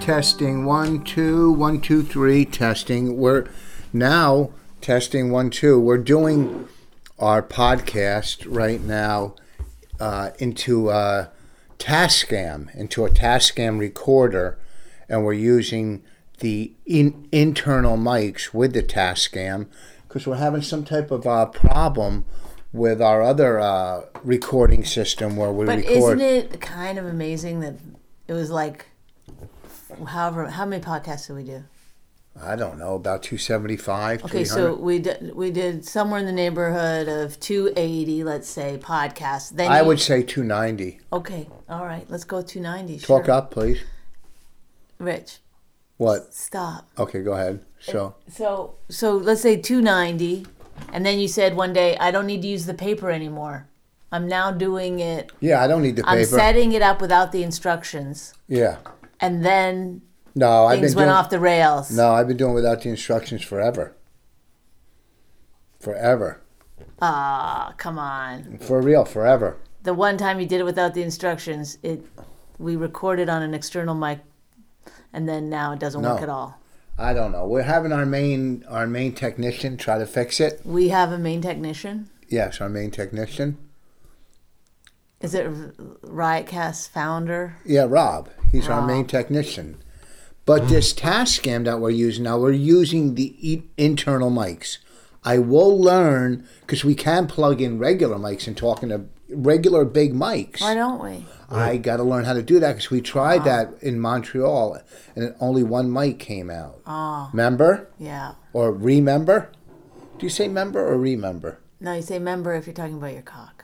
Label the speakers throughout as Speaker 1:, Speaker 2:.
Speaker 1: Testing one, two, one, two, three. Testing. We're now testing one, two. We're doing our podcast right now uh, into a Tascam, into a Tascam recorder, and we're using the in, internal mics with the Tascam because we're having some type of uh, problem with our other uh, recording system where we
Speaker 2: But
Speaker 1: record.
Speaker 2: isn't it kind of amazing that it was like, however, how many podcasts did we do?
Speaker 1: I don't know about two seventy five.
Speaker 2: Okay, so we did we did somewhere in the neighborhood of 280, let's say, podcasts. Then
Speaker 1: I
Speaker 2: you-
Speaker 1: would say 290.
Speaker 2: Okay, all right, let's go 290.
Speaker 1: Talk
Speaker 2: sure.
Speaker 1: up, please.
Speaker 2: Rich.
Speaker 1: What?
Speaker 2: Stop.
Speaker 1: Okay, go ahead. So,
Speaker 2: So so let's say 290, and then you said one day I don't need to use the paper anymore. I'm now doing it.
Speaker 1: yeah, I don't need the
Speaker 2: I'm
Speaker 1: paper.
Speaker 2: setting it up without the instructions,
Speaker 1: yeah.
Speaker 2: And then
Speaker 1: No, I've
Speaker 2: things
Speaker 1: been
Speaker 2: went
Speaker 1: doing,
Speaker 2: off the rails.
Speaker 1: No, I've been doing without the instructions forever. Forever.
Speaker 2: Ah, come on.
Speaker 1: For real, forever.
Speaker 2: The one time you did it without the instructions, it we recorded on an external mic, and then now it doesn't work at all.
Speaker 1: I don't know. We're having our main our main technician try to fix it.
Speaker 2: We have a main technician.
Speaker 1: Yes, our main technician.
Speaker 2: Is it Riotcast founder?
Speaker 1: Yeah, Rob. He's our
Speaker 2: ah.
Speaker 1: main technician. But this Tascam that we're using now, we're using the e- internal mics. I will learn because we can plug in regular mics and talk into regular big mics.
Speaker 2: Why don't we?
Speaker 1: I got to learn how to do that because we tried ah. that in Montreal and only one mic came out.
Speaker 2: Oh,
Speaker 1: Member
Speaker 2: yeah.
Speaker 1: or remember? Do you say member or remember?
Speaker 2: No, you say member if you're talking about your cock.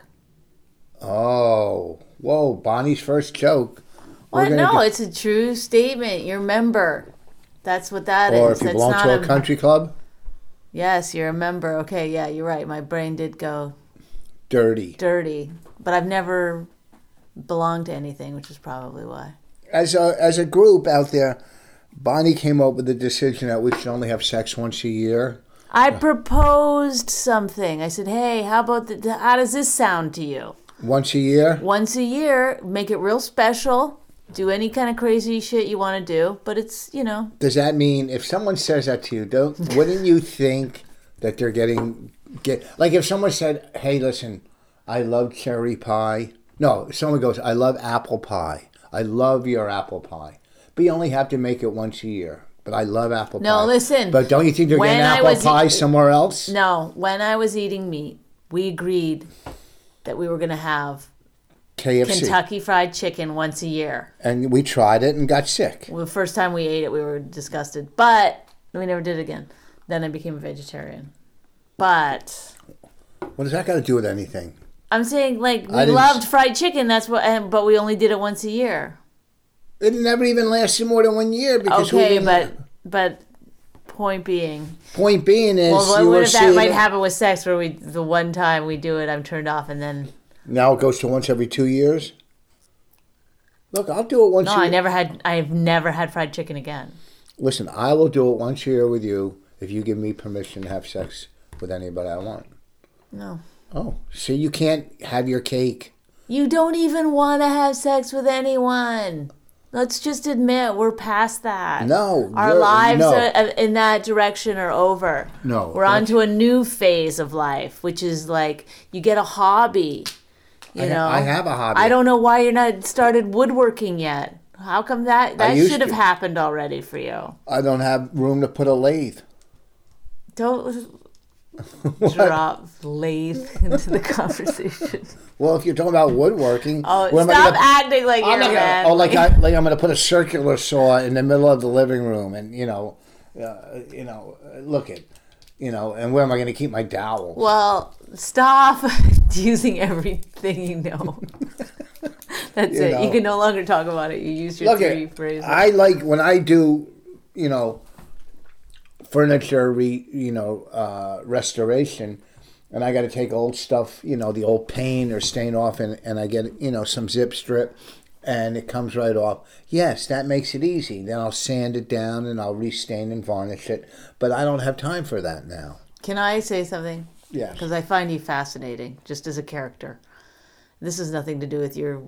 Speaker 1: Oh, whoa! Bonnie's first joke.
Speaker 2: What? No,
Speaker 1: do-
Speaker 2: it's a true statement. You're a member. That's what that is.
Speaker 1: or if you
Speaker 2: That's
Speaker 1: belong
Speaker 2: not
Speaker 1: to a country club,
Speaker 2: Yes, you're a member. Okay, yeah, you're right. My brain did go
Speaker 1: dirty.
Speaker 2: dirty, but I've never belonged to anything, which is probably why.
Speaker 1: As a as a group out there, Bonnie came up with the decision that we should only have sex once a year.
Speaker 2: I proposed something. I said, "Hey, how about the, how does this sound to you?
Speaker 1: Once a year.
Speaker 2: Once a year, make it real special. Do any kind of crazy shit you want to do, but it's you know,
Speaker 1: Does that mean if someone says that to you, don't wouldn't you think that they're getting get like if someone said, "Hey, listen, I love cherry pie." No, someone goes, "I love apple pie. I love your apple pie," but you only have to make it once a year. But I love apple
Speaker 2: No,
Speaker 1: pie.
Speaker 2: No, listen,
Speaker 1: But don't you think they're getting
Speaker 2: I
Speaker 1: apple pie somewhere else?
Speaker 2: no. When I was eating meat, we agreed that we were going to have
Speaker 1: KFC.
Speaker 2: Kentucky Fried Chicken once a year.
Speaker 1: And we tried it and got sick.
Speaker 2: Well, the first time we ate it, we were disgusted, but we never did it again. Then I became a vegetarian. But
Speaker 1: What does that got to do with anything?
Speaker 2: I'm saying, like, we loved fried chicken. That's what, and, but we only did it once a year.
Speaker 1: It never even lasted more than one year because we
Speaker 2: Okay, but but point being,
Speaker 1: point being is
Speaker 2: well, what,
Speaker 1: you
Speaker 2: what if that might happen with sex, where we the one time we do it, I'm turned off, and then
Speaker 1: Now it goes to once every two years. Look, I'll do it once.
Speaker 2: no,
Speaker 1: a year.
Speaker 2: I never had. I've never had fried chicken again.
Speaker 1: Listen, I will do it once a year with you if you give me permission to have sex with anybody I want.
Speaker 2: No,
Speaker 1: Oh, see, you can't have your cake.
Speaker 2: you don't even want to have sex with anyone. Let's just admit we're past that.
Speaker 1: No,
Speaker 2: our lives
Speaker 1: no.
Speaker 2: are, uh, in that direction are over.
Speaker 1: No,
Speaker 2: we're on to a new phase of life, which is like you get a hobby. You
Speaker 1: I
Speaker 2: know,
Speaker 1: I have a hobby.
Speaker 2: I don't know why you're not started woodworking yet. How come that that should have
Speaker 1: to.
Speaker 2: happened already for you?
Speaker 1: I don't have room to put a lathe.
Speaker 2: Don't drop lathe into the conversation.
Speaker 1: Well, if you're talking about woodworking,
Speaker 2: Oh,
Speaker 1: what am I
Speaker 2: stop
Speaker 1: gonna-
Speaker 2: acting like
Speaker 1: I'm
Speaker 2: you're
Speaker 1: gonna,
Speaker 2: mad.
Speaker 1: oh, like I, like I'm going to put a circular saw in the middle of the living room, and you know, uh, you know, uh, look at, you know, and where am I going to keep my dowel?
Speaker 2: Well, stop using everything you know. That's
Speaker 1: You
Speaker 2: it.
Speaker 1: know.
Speaker 2: You can no longer talk about it. You use your
Speaker 1: Look
Speaker 2: three
Speaker 1: at,
Speaker 2: phrases.
Speaker 1: I like when I do, you know, furniture, re, you know, uh, restoration, and I got to take old stuff, you know, the old paint or stain off, and, and I get, you know, some zip strip, and it comes right off. Yes, that makes it easy. Then I'll sand it down and I'll restain and varnish it, but I don't have time for that now.
Speaker 2: Can I say something?
Speaker 1: Yeah.
Speaker 2: Because I find you fascinating, just as a character. This has nothing to do with your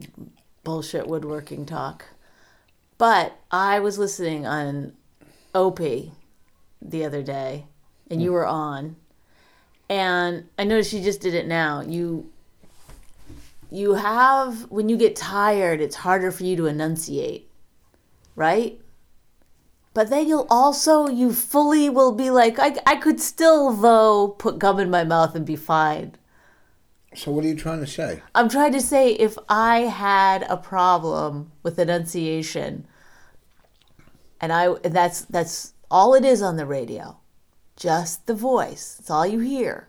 Speaker 2: bullshit woodworking talk. But I was listening on Opie the other day, and you mm. were on, and I noticed you just did it now. You you have when you get tired, it's harder for you to enunciate, right? But then you'll also, you fully will be like, I, I could still, though, put gum in my mouth and be fine.
Speaker 1: So what are you trying to say?
Speaker 2: I'm trying to say if I had a problem with enunciation, and I that's that's all it is on the radio, just the voice. It's all you hear.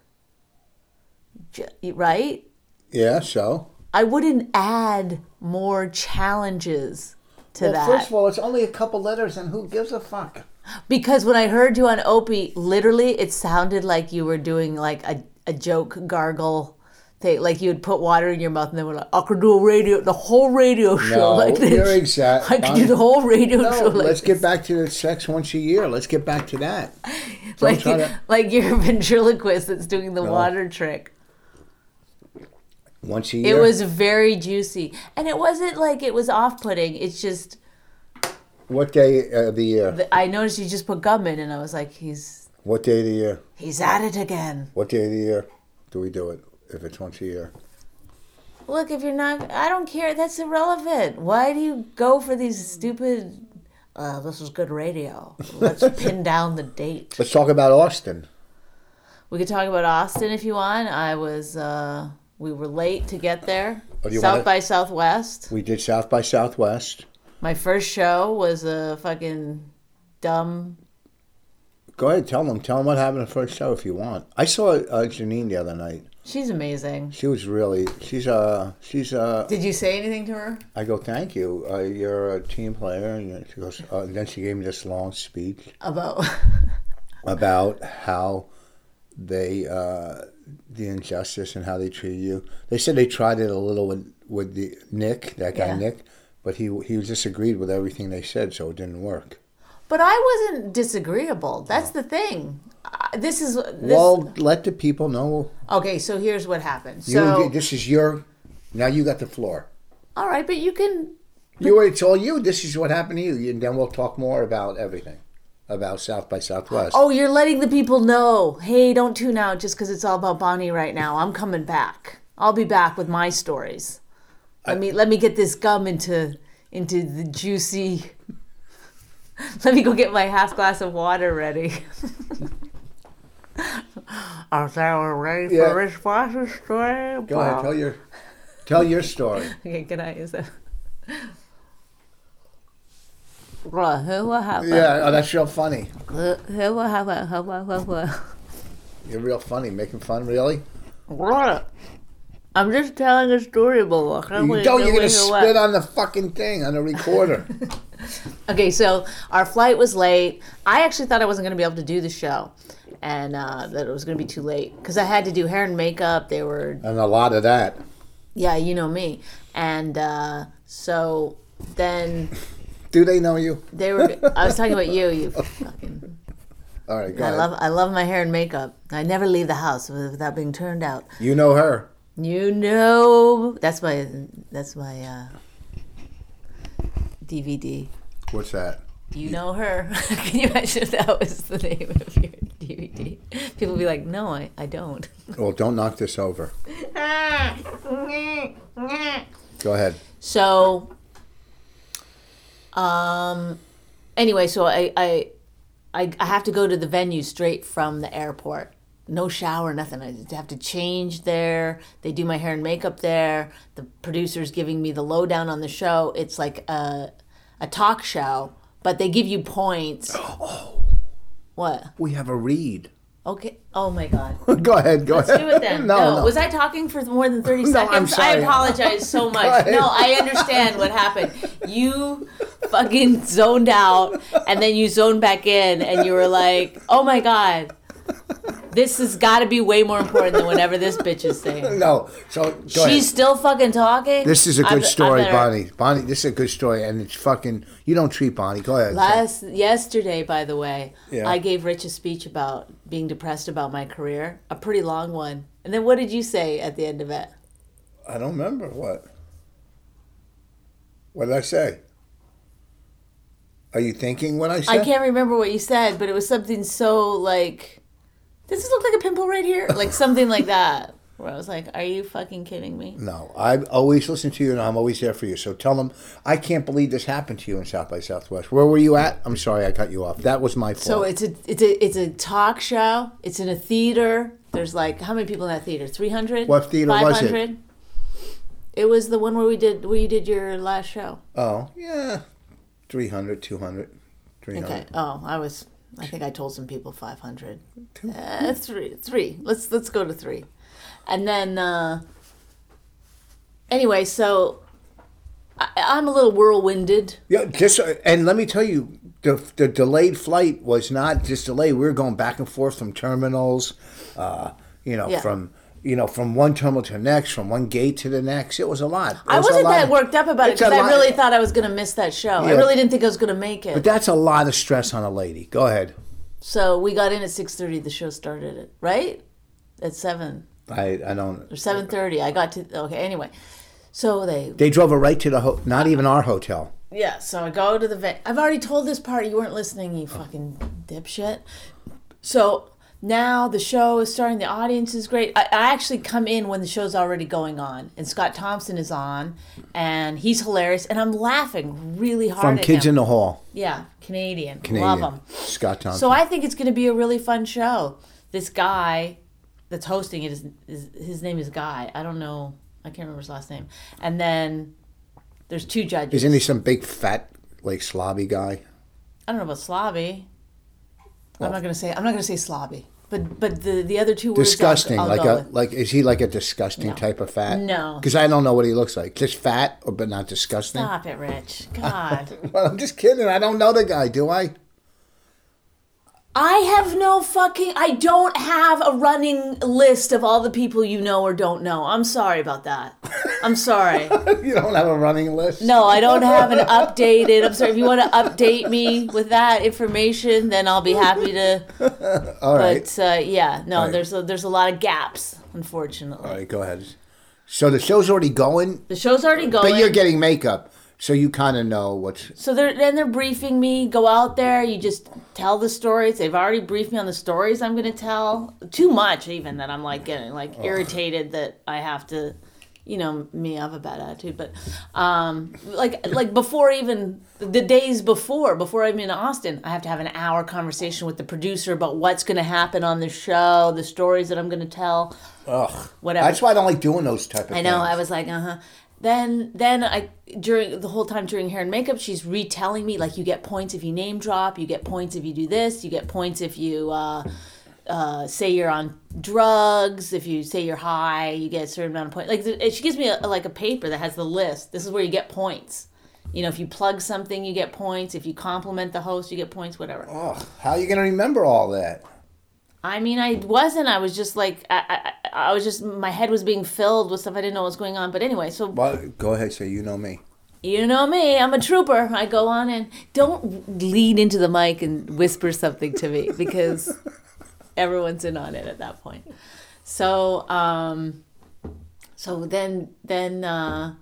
Speaker 2: Ju- Right?
Speaker 1: Yeah, so.
Speaker 2: I wouldn't add more challenges to
Speaker 1: Well,
Speaker 2: that.
Speaker 1: first of all, it's only a couple letters, and who gives a fuck?
Speaker 2: Because when I heard you on Opie, literally it sounded like you were doing like a, a joke gargle Like you would put water in your mouth and then we're like, I could do a radio, the whole radio show
Speaker 1: No,
Speaker 2: like this.
Speaker 1: you're exact-
Speaker 2: I could do the whole radio
Speaker 1: No,
Speaker 2: show like
Speaker 1: let's
Speaker 2: this.
Speaker 1: get back to the sex once a year. Let's get back to that. Don't
Speaker 2: like,
Speaker 1: to-
Speaker 2: like you're a ventriloquist that's doing the water trick.
Speaker 1: Once a year.
Speaker 2: It was very juicy. And it wasn't like it was off putting. It's just,
Speaker 1: What day uh, of the year?
Speaker 2: I noticed you just put gum in and I was like, he's,
Speaker 1: What day of the year?
Speaker 2: he's at it again.
Speaker 1: What day of the year do we do it? If it's once a year.
Speaker 2: Look, if you're not, I don't care. That's irrelevant. Why do you go for these stupid? Uh, this is good radio. Let's pin down the date.
Speaker 1: Let's talk about Austin.
Speaker 2: We could talk about Austin if you want. I was, uh, we were late to get there.
Speaker 1: Oh,
Speaker 2: South
Speaker 1: wanna-
Speaker 2: by Southwest.
Speaker 1: We did South by Southwest.
Speaker 2: My first show was a fucking dumb.
Speaker 1: Go ahead, tell them. Tell them what happened at the first show if you want. I saw uh, Janeane the other night.
Speaker 2: She's amazing.
Speaker 1: She was really. She's a. She's a.
Speaker 2: Did you say anything to her?
Speaker 1: I go, thank you. Uh, you're a team player. And she goes. Uh, and then she gave me this long speech
Speaker 2: About.
Speaker 1: about how they uh, the injustice and how they treat you. They said they tried it a little with with the Nick, that guy
Speaker 2: Yeah.
Speaker 1: Nick, but he he disagreed with everything they said, so it didn't work.
Speaker 2: but I wasn't disagreeable. That's the thing. This is. This,
Speaker 1: well, let the people know.
Speaker 2: okay, so here's what happened.
Speaker 1: You,
Speaker 2: So.
Speaker 1: this is your. Now you got the floor.
Speaker 2: All right, but you can
Speaker 1: You, it's all you. This is what happened to you, and then we'll talk more about everything, about South by Southwest.
Speaker 2: Oh, you're letting the people know. Hey, don't tune out just because it's all about Bonnie right now. I'm coming back. I'll be back with my stories. Let me let me get this gum into into the juicy. let me go get my half glass of water ready. Are they ready
Speaker 1: Yeah.
Speaker 2: for this Bonnie story?
Speaker 1: Go ahead, tell your, tell your story.
Speaker 2: Okay, can I use that? Well, who will have
Speaker 1: Yeah, oh, that's real funny.
Speaker 2: Who will have a who will who will.
Speaker 1: You're real funny, making fun, really.
Speaker 2: What? I'm just telling a story, but
Speaker 1: You don't. You're gonna spit on the fucking thing on the recorder.
Speaker 2: Okay, so our flight was late. I actually thought I wasn't going to be able to do the show, and uh, that it was going to be too late because I had to do hair and makeup. They were,
Speaker 1: and a lot of that.
Speaker 2: yeah, you know me, and uh, so then
Speaker 1: Do they know you?
Speaker 2: they were. I was talking about you. You fucking.
Speaker 1: All right, go
Speaker 2: I
Speaker 1: ahead.
Speaker 2: love. I love my hair and makeup. I never leave the house without being turned out.
Speaker 1: you know her.
Speaker 2: You know, that's my. That's my uh, DVD.
Speaker 1: What's that?
Speaker 2: Do you know her? Can you imagine if that was the name of your DVD? People be like, no, I, I don't.
Speaker 1: Well, don't knock this over. Go ahead.
Speaker 2: So, um, anyway, so I, I, I, I have to go to the venue straight from the airport. no shower, nothing. I have to change there. They do my hair and makeup there. The producer's giving me the lowdown on the show. It's like a a talk show, but they give you points. Oh. What?
Speaker 1: We have a read.
Speaker 2: Okay. Oh my God.
Speaker 1: go ahead. Go
Speaker 2: Let's
Speaker 1: ahead.
Speaker 2: do it then.
Speaker 1: no,
Speaker 2: no,
Speaker 1: no.
Speaker 2: Was I talking for more than 30
Speaker 1: No,
Speaker 2: seconds?
Speaker 1: I'm sorry.
Speaker 2: I apologize so much. No, I understand what happened. You fucking zoned out and then you zoned back in and you were like, oh my God. This has got to be way more important than whatever this bitch is saying.
Speaker 1: no. So
Speaker 2: She's
Speaker 1: ahead.
Speaker 2: still fucking talking.
Speaker 1: This is a good
Speaker 2: I
Speaker 1: story,
Speaker 2: better-
Speaker 1: Bonnie. Bonnie, this is a good story, and it's fucking. You don't treat Bonnie. Go ahead.
Speaker 2: Last yesterday, by the way,
Speaker 1: Yeah.
Speaker 2: I gave Rich a speech about being depressed about my career, a pretty long one. And then what did you say at the end of it?
Speaker 1: I don't remember what. What did I say? Are you thinking what I said?
Speaker 2: I can't remember what you said, but it was something so like, does this look like a pimple right here? Like something like that. Where I was like, are you fucking kidding me?
Speaker 1: No, I always listen to you, and I'm always there for you. So tell them I can't believe this happened to you in South by Southwest. Where were you at? I'm sorry, I cut you off. That was my fault.
Speaker 2: So it's a it's a it's a talk show. It's in a theater. There's like how many people in that theater? Three hundred.
Speaker 1: What theater was it?
Speaker 2: It was the one where we did where you did your last show.
Speaker 1: oh yeah, 300, 200, 300.
Speaker 2: Okay. Oh, I was. I think I told some people five hundred. Uh, three, three. Let's let's go to three, and then. uh Anyway, so I, I'm a little whirlwinded.
Speaker 1: Yeah, just and let me tell you, the the delayed flight was not just delayed. We were going back and forth from terminals, uh, you know,
Speaker 2: Yeah.
Speaker 1: from you know from one terminal to the next, from one gate to the next. It was a lot. It
Speaker 2: I
Speaker 1: was
Speaker 2: wasn't that
Speaker 1: of-
Speaker 2: worked up about it because I really thought I was going to miss that show. I really didn't think I was going to make it.
Speaker 1: But that's a lot of stress on a lady. Go ahead.
Speaker 2: so we got in at six thirty. The show started at right at seven
Speaker 1: I I don't.
Speaker 2: or seven thirty. I got to okay. Anyway, so they
Speaker 1: They drove her right to the ho- not even our hotel.
Speaker 2: Yeah, so I go to the vet. I've already told this part. You weren't listening, you fucking dipshit. So now the show is starting. The audience is great. I, I actually come in when the show's already going on, and Scott Thompson is on, and he's hilarious, and I'm laughing really hard
Speaker 1: From Kids
Speaker 2: him.
Speaker 1: in the Hall,
Speaker 2: yeah, Canadian.
Speaker 1: Canadian.
Speaker 2: Love him.
Speaker 1: Scott Thompson.
Speaker 2: So I think it's going to be a really fun show. This guy that's hosting it is, is his name is Guy. I don't know. I can't remember his last name. And then there's two judges.
Speaker 1: Isn't he some big fat like slobby guy?
Speaker 2: I don't know about slobby. I'm not gonna say. I'm not gonna say slobby. But but the the other two words. I'll-
Speaker 1: Disgusting,
Speaker 2: I'll
Speaker 1: like
Speaker 2: go
Speaker 1: a
Speaker 2: with.
Speaker 1: like is he like a disgusting
Speaker 2: No.
Speaker 1: type of fat?
Speaker 2: No.
Speaker 1: because I don't know what he looks like. Just fat, or but not disgusting.
Speaker 2: Stop it, Rich. God.
Speaker 1: Well, I'm just kidding. I don't know the guy, do I?
Speaker 2: I have no fucking. I don't have a running list of all the people you know or don't know. I'm sorry about that. I'm sorry.
Speaker 1: You don't have a running list.
Speaker 2: No, I don't have an updated. I'm sorry. If you want to update me with that information, then I'll be happy to.
Speaker 1: All right.
Speaker 2: But uh, yeah, no,
Speaker 1: right.
Speaker 2: there's a, there's a lot of gaps, unfortunately.
Speaker 1: All right, go ahead. So the show's already going,
Speaker 2: The show's already going.
Speaker 1: but you're getting makeup, so you kind of know what's.
Speaker 2: So they're then they're briefing me. Go out there. You just tell the stories. They've already briefed me on the stories I'm going to tell. Too much even that I'm like getting like irritated that I have to. You know me, I have a bad attitude, but um, like like before even the days before, before I'm in Austin, I have to have an hour conversation with the producer about what's going to happen on the show, the stories that I'm going to tell.
Speaker 1: Ugh.
Speaker 2: Whatever.
Speaker 1: That's why I don't like doing those type of things.
Speaker 2: I know.
Speaker 1: things.
Speaker 2: I was like, uh huh. Then, then I during the whole time during hair and makeup, she's retelling me like you get points if you name drop, you get points if you do this, you get points if you uh, uh, say you're on drugs, if you say you're high, you get a certain amount of points. Like she gives me a, like a paper that has the list. This is where you get points. You know, if you plug something, you get points. If you compliment the host, you get points. Whatever.
Speaker 1: Ugh, how are you going to remember all that?
Speaker 2: I mean, I wasn't. I was just like, I, I, I was just, my head was being filled with stuff I didn't know what was going on. But anyway, so
Speaker 1: Well, go ahead, say you know me.
Speaker 2: You know me, I'm a trooper. I go on and don't lean into the mic and whisper something to me because everyone's in on it at that point. So, um, so then, then, uh,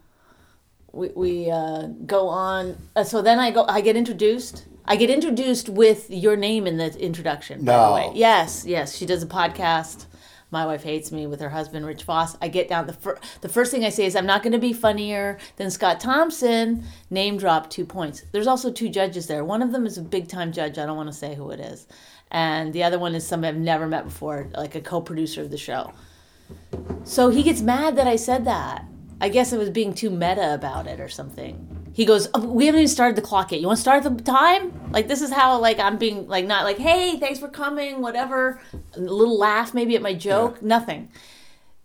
Speaker 2: we, we uh, go on. Uh, so then I go, I get introduced. I get introduced with your name in the introduction, by
Speaker 1: No.
Speaker 2: the way. Yes, yes. She does a podcast. My Wife Hates Me with her husband Rich Voss. I get down the fir- the first thing I say is I'm not going to be funnier than Scott Thompson. Name drop two points. There's also two judges there. One of them is a big time judge. I don't want to say who it is, and the other one is somebody I've never met before, like a co-producer of the show. So he gets mad that I said that. I guess I was being too meta about it or something. He goes, oh, "We haven't even started the clock yet. You want to start the time? Like this is how like I'm being like not like, hey, thanks for coming, whatever. A little laugh maybe at my joke, nothing."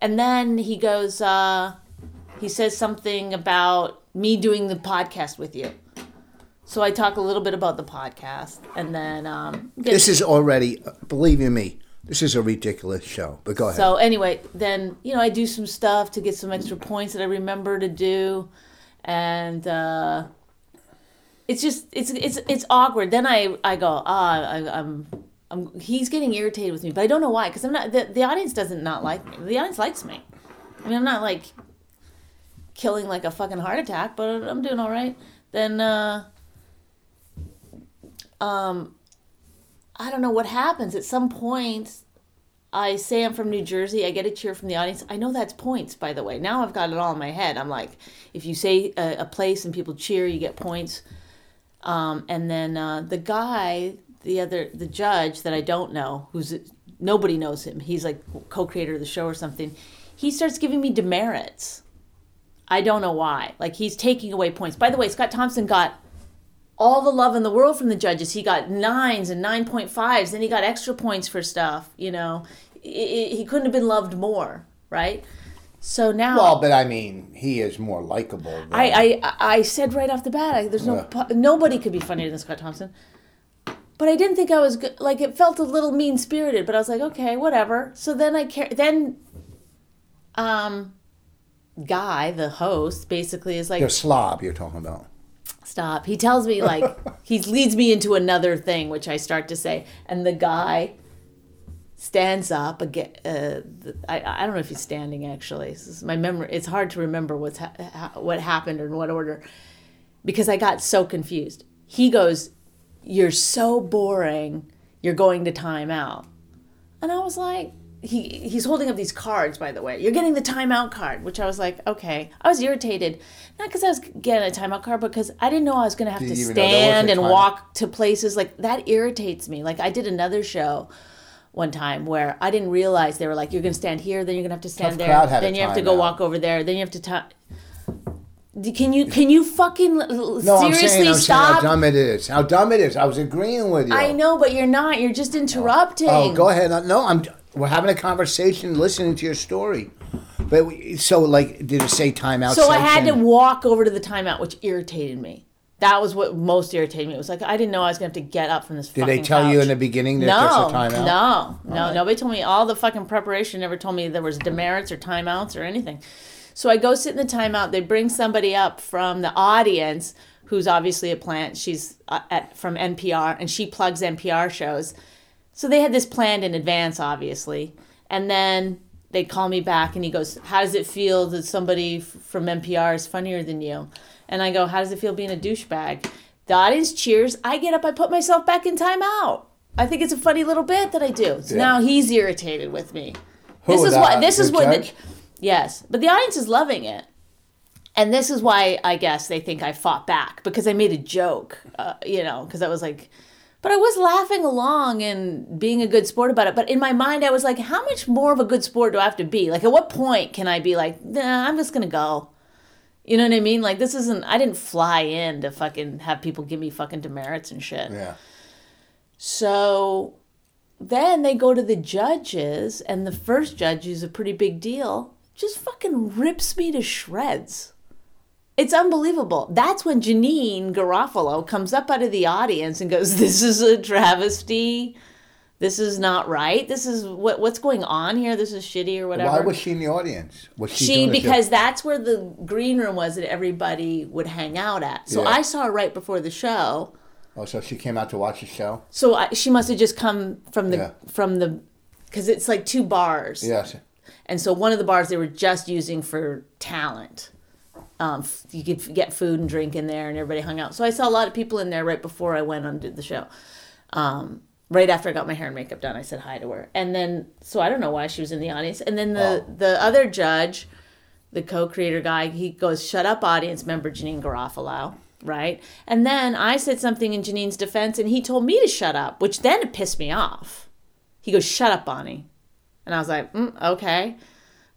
Speaker 2: And then he goes, uh, he says something about me doing the podcast with you. So I talk a little bit about the podcast, and then um, get-
Speaker 1: This is already, believe you me, this is a ridiculous show. But go ahead.
Speaker 2: So anyway, then you know I do some stuff to get some extra points that I remember to do, and uh, it's just it's it's it's awkward. Then I I go ah I, I'm. I'm, he's getting irritated with me, but I don't know why. Because I'm not. The, the audience doesn't not like me. The audience likes me. I mean, I'm not like killing like a fucking heart attack, but I'm doing all right. Then, uh, um, I don't know what happens. At some point, I say I'm from New Jersey. I get a cheer from the audience. I know that's points, by the way. Now I've got it all in my head. I'm like, if you say a, a place and people cheer, you get points. Um, and then uh, the guy, the other, the judge that I don't know, who's nobody knows him. He's like co-creator of the show or something. He starts giving me demerits. I don't know why. Like he's taking away points. By the way, Scott Thompson got all the love in the world from the judges. He got nines and 9.5s, and he got extra points for stuff, you know. He couldn't have been loved more, right? So now
Speaker 1: well, but I mean, he is more likable. than-
Speaker 2: I, I I said right off the bat, I, there's no
Speaker 1: Yeah.
Speaker 2: nobody could be funnier than Scott Thompson. But I didn't think I was good. Like it felt a little mean spirited. But I was like, okay, whatever. So then I care. Then, um, guy, the host, basically is like,
Speaker 1: the slob you're talking about.
Speaker 2: Stop. He tells me like he leads me into another thing, which I start to say, and the guy stands up again. Uh, I I don't know if he's standing actually. My memory. It's hard to remember what's ha- ha- what happened or in what order because I got so confused. He goes, "You're so boring. You're going to timeout," and I was like. He, he's holding up these cards, by the way. You're getting the timeout card, which I was like, okay. I was irritated, not because I was getting a timeout card, but because I didn't know I was going to have
Speaker 1: Did
Speaker 2: to
Speaker 1: you even know there was a
Speaker 2: stand and
Speaker 1: timeout?
Speaker 2: walk to places. Like that irritates me. Like I did another show one time where I didn't realize they were like, you're going to stand here, then you're going to have to stand
Speaker 1: Tough
Speaker 2: there,
Speaker 1: Crowd had a
Speaker 2: then you have to go
Speaker 1: timeout.
Speaker 2: walk over there, then you have to. Ti- can you can you fucking
Speaker 1: No,
Speaker 2: seriously
Speaker 1: I'm saying, I'm saying
Speaker 2: stop?
Speaker 1: how dumb it is. How dumb it is. I was agreeing with you.
Speaker 2: I know, but you're not. You're just interrupting.
Speaker 1: Oh, go ahead. No, I'm. We're having a conversation, listening to your story. But we, so, like, did it say timeout?
Speaker 2: So I had to walk over to the timeout, which irritated me. That was what most irritated me. It was like I didn't know I was going to have to get up from this.
Speaker 1: Did they tell you in the beginning that
Speaker 2: no,
Speaker 1: there's a timeout?
Speaker 2: No, no, nobody told me. All the fucking preparation never told me there was demerits or timeouts or anything. So I go sit in the timeout. They bring somebody up from the audience who's obviously a plant. She's uh, at, from NPR and she plugs NPR shows. So they had this planned in advance, obviously. And then they call me back and he goes, How does it feel that somebody f- from NPR is funnier than you? And I go, How does it feel being a douchebag? The audience cheers. I get up, I put myself back in timeout. I think it's a funny little bit that I do. So
Speaker 1: Yeah.
Speaker 2: now he's irritated with me.
Speaker 1: Who,
Speaker 2: this is what this is what the, yes, but the audience is loving it, and this is why I guess they think I fought back because I made a joke, uh, you know, because I was like, but I was laughing along and being a good sport about it. But in my mind, I was like, how much more of a good sport do I have to be? Like, at what point can I be like, nah, I'm just gonna go? You know what I mean? Like, this isn't. I didn't fly in to fucking have people give me fucking demerits and shit.
Speaker 1: Yeah.
Speaker 2: So then they go to the judges, and the first judge, who's a pretty big deal, just fucking rips me to shreds. It's unbelievable. That's when Janeane Garofalo comes up out of the audience and goes, "This is a travesty. This is not right. This is what what's going on here. This is shitty or whatever."
Speaker 1: Why was she in the audience? Was she,
Speaker 2: she because that's where the green room was that everybody would hang out at. So
Speaker 1: Yeah.
Speaker 2: I saw her right before the show.
Speaker 1: Oh, so she came out to watch the show.
Speaker 2: So I, she must have just come from the
Speaker 1: Yeah.
Speaker 2: from the because it's like two bars.
Speaker 1: Yes.
Speaker 2: And so one of the bars they were just using for talent. Um, you could get food and drink in there, and everybody hung out. So I saw a lot of people in there right before I went on to the show. Um, right after I got my hair and makeup done, I said hi to her. And then, so I don't know why she was in the audience. And then the, the other judge, the co-creator guy, he goes, shut up audience member Janeane Garofalo. Right. And then I said something in Janeane's defense and he told me to shut up, which then pissed me off. He goes, shut up, Bonnie. And I was like, mm, okay.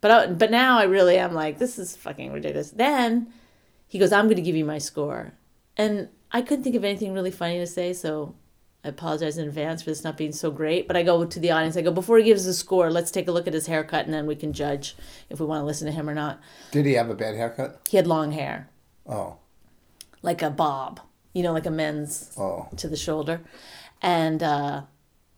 Speaker 2: But, I, but now I really am like, this is fucking ridiculous. Then he goes, I'm going to give you my score. And I couldn't think of anything really funny to say, so I apologize in advance for this not being so great. But I go to the audience, I go, before he gives the score, let's take a look at his haircut and then we can judge if we want to listen to him or not.
Speaker 1: Did he have a bad haircut?
Speaker 2: He had long hair,
Speaker 1: Oh,
Speaker 2: like a bob, you know, like a men's
Speaker 1: oh.
Speaker 2: to the shoulder. And uh,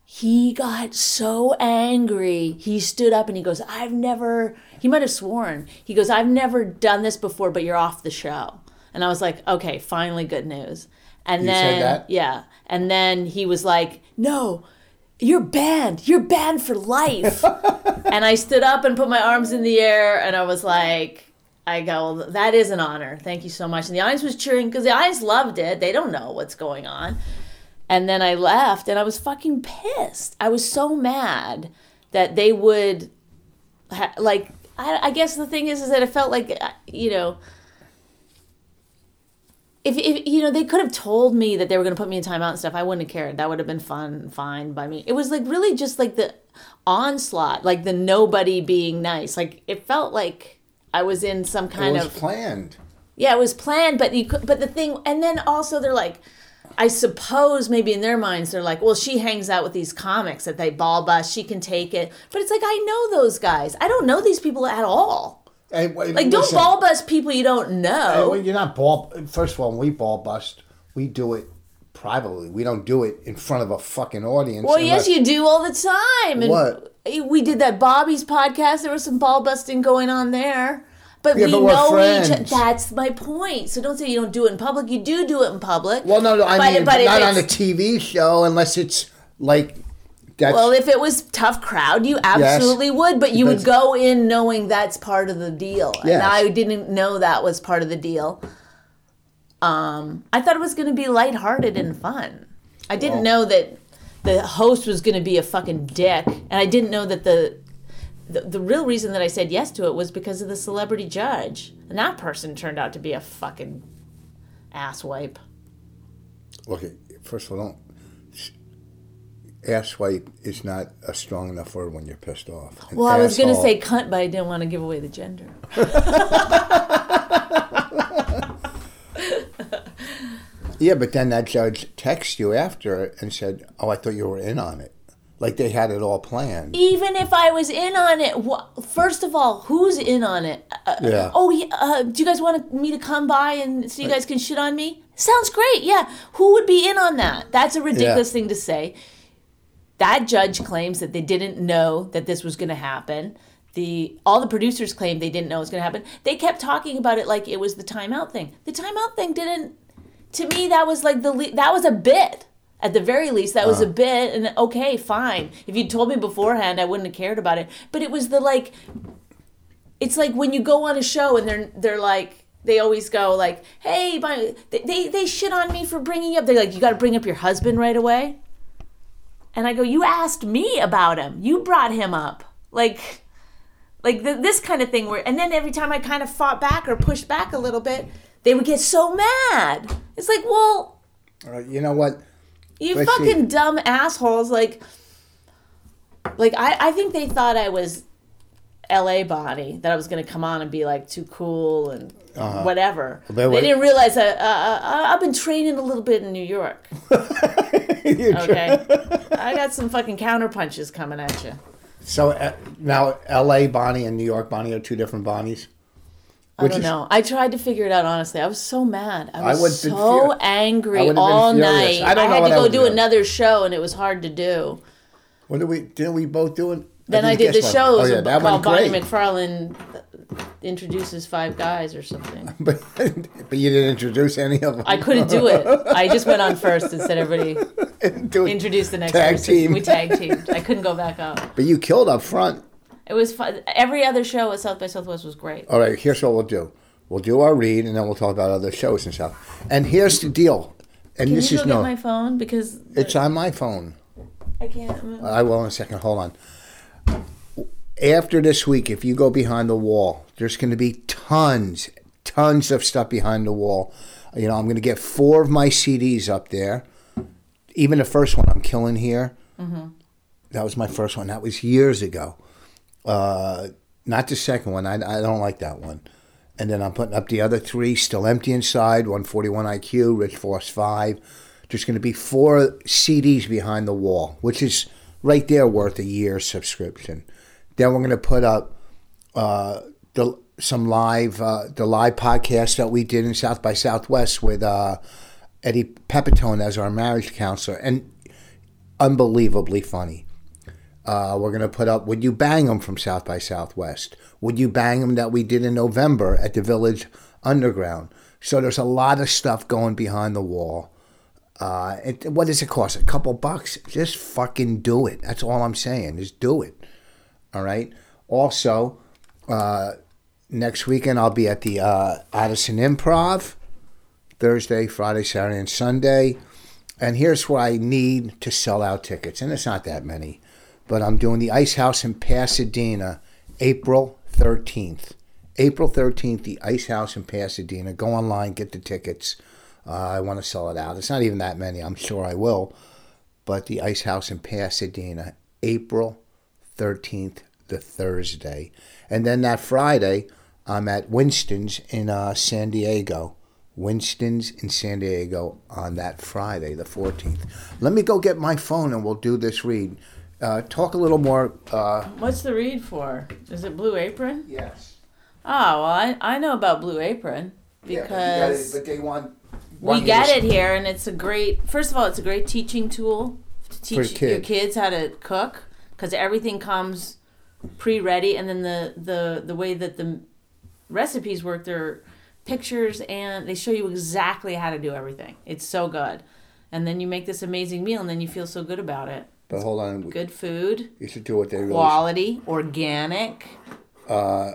Speaker 2: he got so angry. He stood up and he goes, I've never, he might have sworn. He goes, I've never done this before, but you're off the show. And I was like, okay, finally good news. And
Speaker 1: You
Speaker 2: then, yeah. And then he was like, no, you're banned. You're banned for life. and I stood up and put my arms in the air and I was like, I go, well, that is an honor. Thank you so much. And the audience was cheering because the audience loved it. They don't know what's going on. And then I left and I was fucking pissed. I was so mad that they would, ha- like, I, I guess the thing is, is that it felt like, uh, you know, if, if you know they could have told me that they were going to put me in timeout and stuff, I wouldn't have cared. That would have been fun, fine by me. It was like really just like the onslaught, like the nobody being nice. Like it felt like I was in some
Speaker 1: It
Speaker 2: kind
Speaker 1: was
Speaker 2: of
Speaker 1: planned.
Speaker 2: yeah, it was planned, but you could, but the thing, and then also they're like, I suppose maybe in their minds they're like, well, she hangs out with these comics that they ball bust, she can take it. But it's like I know those guys. I don't know these people at all.
Speaker 1: Hey, wait,
Speaker 2: Like, don't
Speaker 1: listen.
Speaker 2: ball bust people you don't
Speaker 1: Hey,
Speaker 2: know.
Speaker 1: well, you're not ball. First of all, when we ball bust, we do it privately. We don't do it in front of a fucking audience.
Speaker 2: well, yes, you do all the time. And
Speaker 1: What?
Speaker 2: We did that Bobby's podcast. There was some ball busting going on there. But
Speaker 1: Yeah,
Speaker 2: we
Speaker 1: but
Speaker 2: know each. That's my point. So don't say you don't do it in public. You do do it in public.
Speaker 1: Well, no, no. I
Speaker 2: But-
Speaker 1: mean,
Speaker 2: but
Speaker 1: not on a TV show unless it's like that's.
Speaker 2: Well, if it was tough crowd, you absolutely would, but you would go in knowing that's part of the deal. And I didn't know that was part of the deal. Um, I thought it was going to be lighthearted and fun. I didn't know that the host was going to be a fucking dick, and I didn't know that the, the the real reason that I said yes to it was because of the celebrity judge, and that person turned out to be a fucking asswipe.
Speaker 1: okay, first of all, don't. Asswipe is not a strong enough word when you're pissed off. An
Speaker 2: Well, I was going to say cunt, but I didn't want to give away the gender.
Speaker 1: Yeah, but then that judge texted you after and said, "Oh, I thought you were in on it." Like they had it all planned.
Speaker 2: even if I was in on it, wha- first of all, who's in on it? Uh,
Speaker 1: Yeah.
Speaker 2: Oh, yeah, uh, do you guys want me to come by and so you guys can shit on me? Sounds great. Yeah. Who would be in on that? That's a ridiculous
Speaker 1: Yeah.
Speaker 2: thing to say. That judge claims that they didn't know that this was going to happen. The all the producers claimed they didn't know it was going to happen. They kept talking about it like it was the timeout thing. The timeout thing didn't. To me, that was like the that was a bit. At the very least, that was a bit, and okay, fine. If you'd told me beforehand, I wouldn't have cared about it. But it was the like, it's like when you go on a show and they're they're like they always go like, hey, my they they, they shit on me for bringing up. They're like, you got to bring up your husband right away. And I go, you asked me about him. You brought him up. Like, like the, this kind of thing. Where and then every time I kind of fought back or pushed back a little bit, they would get so mad. It's like, well,
Speaker 1: Uh, you know what?
Speaker 2: You
Speaker 1: see.
Speaker 2: fucking dumb assholes. Like, like I, I think they thought I was L.A. Bonnie, that I was gonna come on and be like too cool and whatever.
Speaker 1: But
Speaker 2: they
Speaker 1: wait-
Speaker 2: didn't realize that uh, uh, I've been training a little bit in New York. okay, I got some fucking counter punches coming at you.
Speaker 1: So uh, now, L.A. Bonnie and New York Bonnie are two different Bonnies.
Speaker 2: I don't
Speaker 1: is-
Speaker 2: know. I tried to figure it out honestly. I was so mad. I
Speaker 1: I
Speaker 2: was
Speaker 1: would've
Speaker 2: so
Speaker 1: I
Speaker 2: angry
Speaker 1: would've
Speaker 2: all night.
Speaker 1: I know
Speaker 2: had to go do
Speaker 1: do.
Speaker 2: another show, and it was hard to do.
Speaker 1: What did we? Didn't we both do it?
Speaker 2: Then I,
Speaker 1: didn't
Speaker 2: the
Speaker 1: guess
Speaker 2: shows
Speaker 1: one. Oh yeah, that
Speaker 2: Bonnie. McFarlane uh, introduces five guys or something.
Speaker 1: But but you didn't introduce any of them.
Speaker 2: I couldn't do it. I just went on first and said everybody introduce the next
Speaker 1: Tag
Speaker 2: person.
Speaker 1: team.
Speaker 2: We tag teamed. I couldn't go back up.
Speaker 1: But you killed up front.
Speaker 2: It was fun. Every other show at South by Southwest was great.
Speaker 1: All right, here's what we'll do. We'll do our read, and then we'll talk about other shows and stuff. And here's the deal. And
Speaker 2: Can
Speaker 1: this
Speaker 2: you
Speaker 1: is
Speaker 2: go get
Speaker 1: no.
Speaker 2: my phone because
Speaker 1: It's on my phone.
Speaker 2: I can't. move.
Speaker 1: I will in a second. Hold on. After this week, if you go behind the wall, there's going to be tons, tons of stuff behind the wall. You know, I'm going to get four of my CDs up there. Even the first one, I'm killing here. Mm-hmm. That was my first one. That was years ago. Uh, not the second one. I, I don't like that one. And then I'm putting up the other three, still empty inside. 141 IQ, Rich Force Five. There's going to be four CDs behind the wall, which is right there worth a year subscription. Then we're going to put up uh, the some live uh, the live podcast that we did in South by Southwest with uh, Eddie Pepitone as our marriage counselor, and unbelievably funny. Uh, we're going to put up Would You Bang 'em from South by Southwest? Would You Bang 'em that we did in November at the Village Underground? So there's a lot of stuff going behind the wall. Uh, it, what does it cost? A couple bucks? Just fucking do it. That's all I'm saying. Just do it. All right. Also, uh, next weekend I'll be at the uh, Addison Improv Thursday, Friday, Saturday, and Sunday. And here's where I need to sell out tickets, and it's not that many. But I'm doing the Ice House in Pasadena, April 13th. April 13th, the Ice House in Pasadena. Go online, get the tickets. Uh, I want to sell it out. It's not even that many. I'm sure I will. But the Ice House in Pasadena, April 13th, the Thursday. And then that Friday, I'm at Winston's in uh, San Diego. Winston's in San Diego on that Friday, the 14th. Let me go get my phone and we'll do this read. Uh, talk a little more. Uh,
Speaker 2: What's the read for? Is it Blue Apron?
Speaker 1: yes.
Speaker 2: Oh, well, I, I know about Blue Apron because
Speaker 1: but they want.
Speaker 2: we
Speaker 1: want you
Speaker 2: get it here, and it's a great. First of all, it's a great teaching tool to teach
Speaker 1: your
Speaker 2: your kids how to cook because everything comes pre-ready, and then the the the way that the recipes work, they're pictures and they show you exactly how to do everything. It's so good, and then you make this amazing meal, and then you feel so good about it.
Speaker 1: But hold on,
Speaker 2: Good food,
Speaker 1: you should do what they really.
Speaker 2: quality, organic, Uh,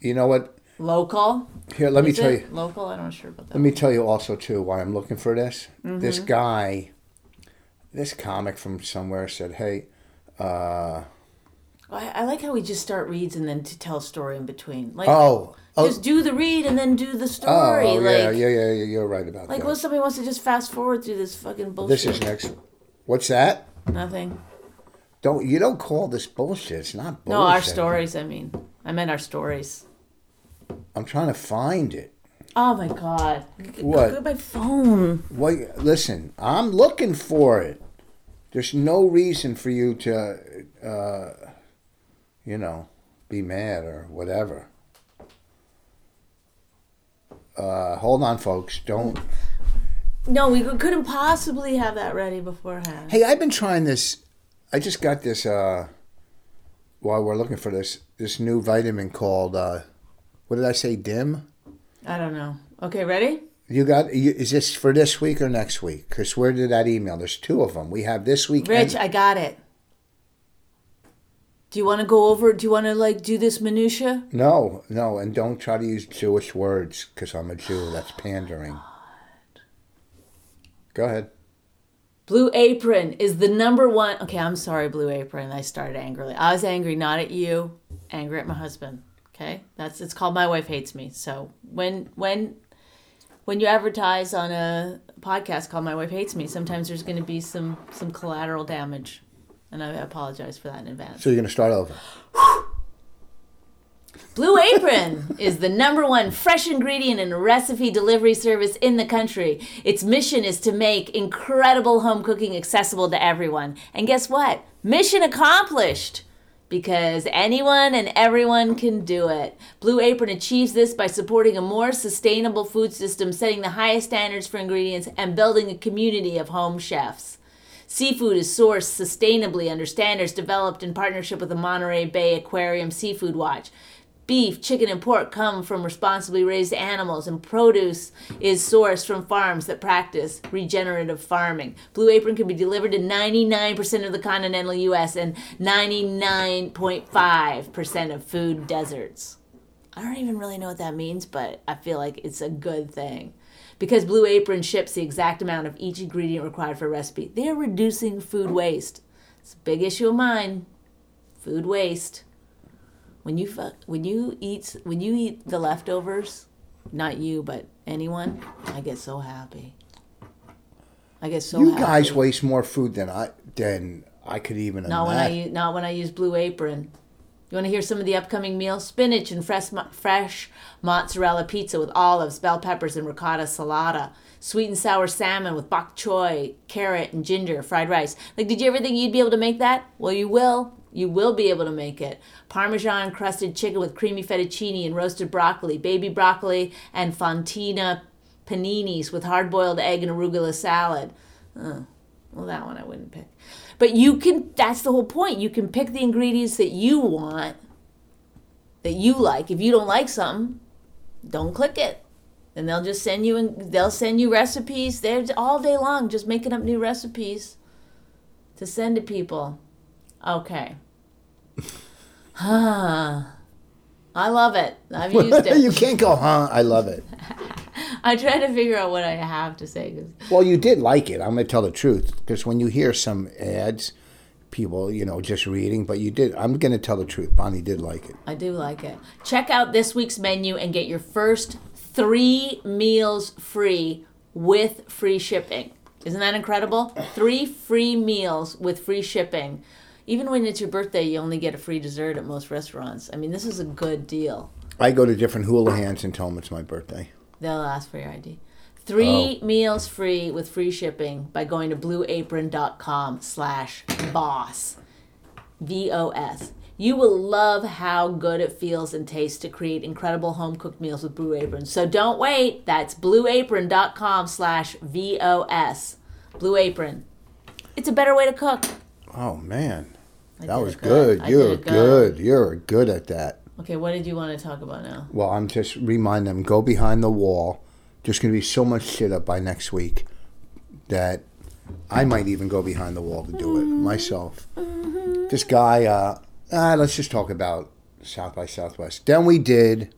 Speaker 1: You know what?
Speaker 2: local.
Speaker 1: Here, let me tell you.
Speaker 2: local. I'm not sure about that.
Speaker 1: Let me tell you also too why I'm looking for this. This
Speaker 2: Mm-hmm.
Speaker 1: guy, this comic from somewhere said, "Hey, uh,
Speaker 2: I, I like how we just start reads and then to tell a story in between. Like,
Speaker 1: oh, oh,
Speaker 2: just do the read and then do the
Speaker 1: oh,
Speaker 2: story.
Speaker 1: oh,
Speaker 2: like,
Speaker 1: yeah, yeah, yeah, yeah, you're right about
Speaker 2: like
Speaker 1: that.
Speaker 2: what if somebody wants to just fast forward through this fucking bullshit?
Speaker 1: this is next. What's that?
Speaker 2: Nothing.
Speaker 1: Don't you don't call this bullshit? It's not bullshit.
Speaker 2: No, our stories. I mean, I meant our stories.
Speaker 1: I'm trying to find it.
Speaker 2: Oh my god!
Speaker 1: What?
Speaker 2: Look at my phone.
Speaker 1: Wait, listen, I'm looking for it. There's no reason for you to, uh, you know, be mad or whatever. Uh, hold on, folks. Don't.
Speaker 2: No, we couldn't possibly have that ready beforehand.
Speaker 1: Hey, I've been trying this. I just got this. Uh, while we're looking for this, this new vitamin called. Uh, what did I say? Dim.
Speaker 2: I don't know. Okay, ready?
Speaker 1: You got? You, is this for this week or next week? Because where did that email? There's two of them. We have this week.
Speaker 2: Rich,
Speaker 1: and-
Speaker 2: I got it. Do you want to go over? Do you want to like do this minutia?
Speaker 1: No, no, and don't try to use Jewish words because I'm a Jew. That's pandering. Go ahead.
Speaker 2: Blue Apron is the number one. Okay, I'm sorry, Blue Apron. I started angrily. I was angry not at you, angry at my husband. Okay, that's it's called My Wife Hates Me. So when when when you advertise on a podcast called My Wife Hates Me, sometimes there's going to be some some collateral damage, and I apologize for that in advance.
Speaker 1: So you're going to start over.
Speaker 2: Blue Apron is the number one fresh ingredient and recipe delivery service in the country. Its mission is to make incredible home cooking accessible to everyone. And guess what? Mission accomplished! Because anyone and everyone can do it. Blue Apron achieves this by supporting a more sustainable food system, setting the highest standards for ingredients, and building a community of home chefs. Seafood is sourced sustainably under standards developed in partnership with the Monterey Bay Aquarium Seafood Watch. Beef, chicken, and pork come from responsibly raised animals, and produce is sourced from farms that practice regenerative farming. Blue Apron can be delivered to 99% of the continental U.S. and 99.5% of food deserts. I don't even really know what that means, but I feel like it's a good thing. Because Blue Apron ships the exact amount of each ingredient required for a recipe, they are reducing food waste. It's a big issue of mine. Food waste. When you fu- when you eat when you eat the leftovers, not you but anyone, I get so happy. I get so
Speaker 1: you
Speaker 2: happy.
Speaker 1: guys waste more food than I than I could even
Speaker 2: Not when I use, not when I use Blue Apron. You want to hear some of the upcoming meals? Spinach and fresh fresh mozzarella pizza with olives, bell peppers, and ricotta salata. Sweet and sour salmon with bok choy, carrot, and ginger, fried rice. Like, did you ever think you'd be able to make that? Well, you will. You will be able to make it. Parmesan crusted chicken with creamy fettuccine and roasted broccoli, baby broccoli, and fontina paninis with hard boiled egg and arugula salad. Well, that one I wouldn't pick. But you can, that's the whole point. You can pick the ingredients that you want, that you like. If you don't like something, don't click it. And they'll just send you, and they'll send you recipes. They're all day long just making up new recipes to send to people. Okay. Huh. I love it. I've used it.
Speaker 1: you can't go, huh? I love it.
Speaker 2: I try to figure out what I have to say 'cause
Speaker 1: Well, you did like it. I'm going to tell the truth because when you hear some ads, people, you know, just reading, but you did. I'm going to tell the truth. Bonnie did like it.
Speaker 2: I do like it. Check out this week's menu and get your first three meals free with free shipping. Isn't that incredible? Three free meals with free shipping. Even when it's your birthday, you only get a free dessert at most restaurants. I mean, this is a good deal.
Speaker 1: I go to different Houlihan's and tell them it's my birthday.
Speaker 2: They'll ask for your ID. Three oh. meals free with free shipping by going to blueapron.com slash Vos. V-O-S. You will love how good it feels and tastes to create incredible home cooked meals with Blue Apron. So don't wait. That's blueapron.com slash V-O-S. Blue Apron. It's a better way to cook.
Speaker 1: Oh man,
Speaker 2: I
Speaker 1: that was
Speaker 2: it
Speaker 1: good. You're
Speaker 2: it
Speaker 1: good. You're good at that.
Speaker 2: Okay, what did you want to talk about now?
Speaker 1: Well, I'm just remind them go behind the wall. There's going to be so much shit up by next week that I might even go behind the wall to do it myself. This guy. Uh, ah, let's just talk about South by Southwest. Then we did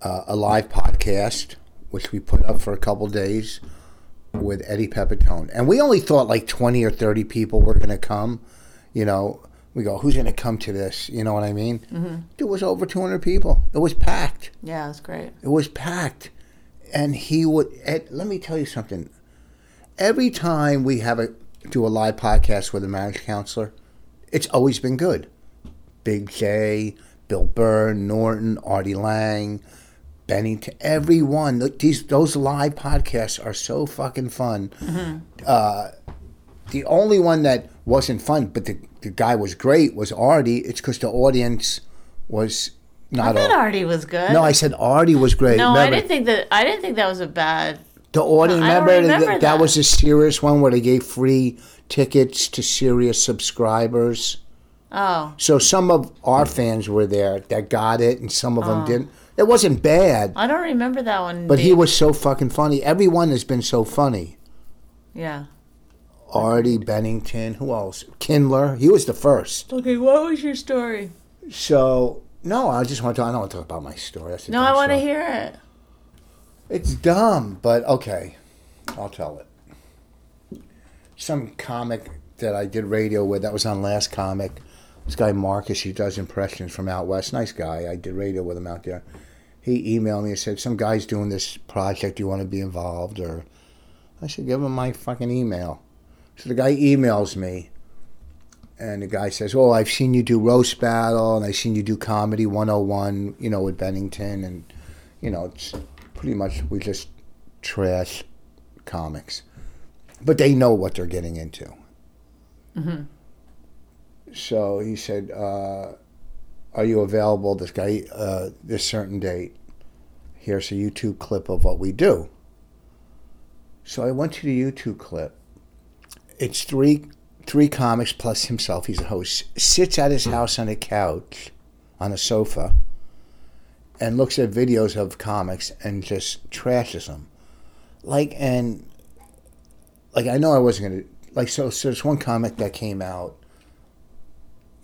Speaker 1: uh, a live podcast, which we put up for a couple days with Eddie Pepitone, and we only thought like 20 or 30 people were going to come. You know, we go, who's going to come to this? You know what I mean? Mm-hmm. It was over 200 people. It was packed.
Speaker 2: Yeah, it was great.
Speaker 1: It was packed. And he would, Ed, let me tell you something. Every time we have a do a live podcast with a marriage counselor, it's always been good. Big Jay, Bill Burr, Norton, Artie Lange, Bennington, everyone. Look, These those live podcasts are so fucking fun. Uh, the only one that wasn't fun, but the, the guy was great, was Artie. It's because the audience was
Speaker 2: I
Speaker 1: not
Speaker 2: thought
Speaker 1: all.
Speaker 2: Artie was good.
Speaker 1: No, I said Artie was great.
Speaker 2: No, I didn't think that. I didn't think that was a bad.
Speaker 1: The audience.
Speaker 2: I don't
Speaker 1: Remember,
Speaker 2: remember
Speaker 1: that,
Speaker 2: that.
Speaker 1: was a Sirius one where they gave free tickets to Sirius subscribers.
Speaker 2: Oh,
Speaker 1: So some of our fans were there that got it, and some of them
Speaker 2: Oh.
Speaker 1: didn't. It wasn't bad,
Speaker 2: I don't remember that one.
Speaker 1: but he was so fucking funny. Everyone has been so funny.
Speaker 2: Yeah.
Speaker 1: Artie Bennington, who else? Kindler. He was the first.
Speaker 2: Okay, what was your story?
Speaker 1: So no, I just want to. I don't want to talk about my story.
Speaker 2: No, I want to hear it.
Speaker 1: It's dumb, but okay. I'll tell it. Some comic that I did radio with that was on Last Comic. This guy Marcus, he does impressions from out west. Nice guy. I did radio with him out there. He emailed me and said, "Some guy's doing this project. Do You want to be involved?" Or I said, "Give him my fucking email." So the guy emails me, and the guy says, "Oh, I've seen you do roast battle, and I've seen you do comedy 101, you know, with Bennington, and you know, it's pretty much we just trash comics, but they know what they're getting into." So he said, uh, "Are you available?" This guy, uh, this certain date. Here's a YouTube clip of what we do. So I went to the YouTube clip. It's three three comics plus himself. He's a host. Sits at his house on a couch, on a sofa, and looks at videos of comics and just trashes them. Like and like I know I wasn't gonna like so. So there's one comic that came out.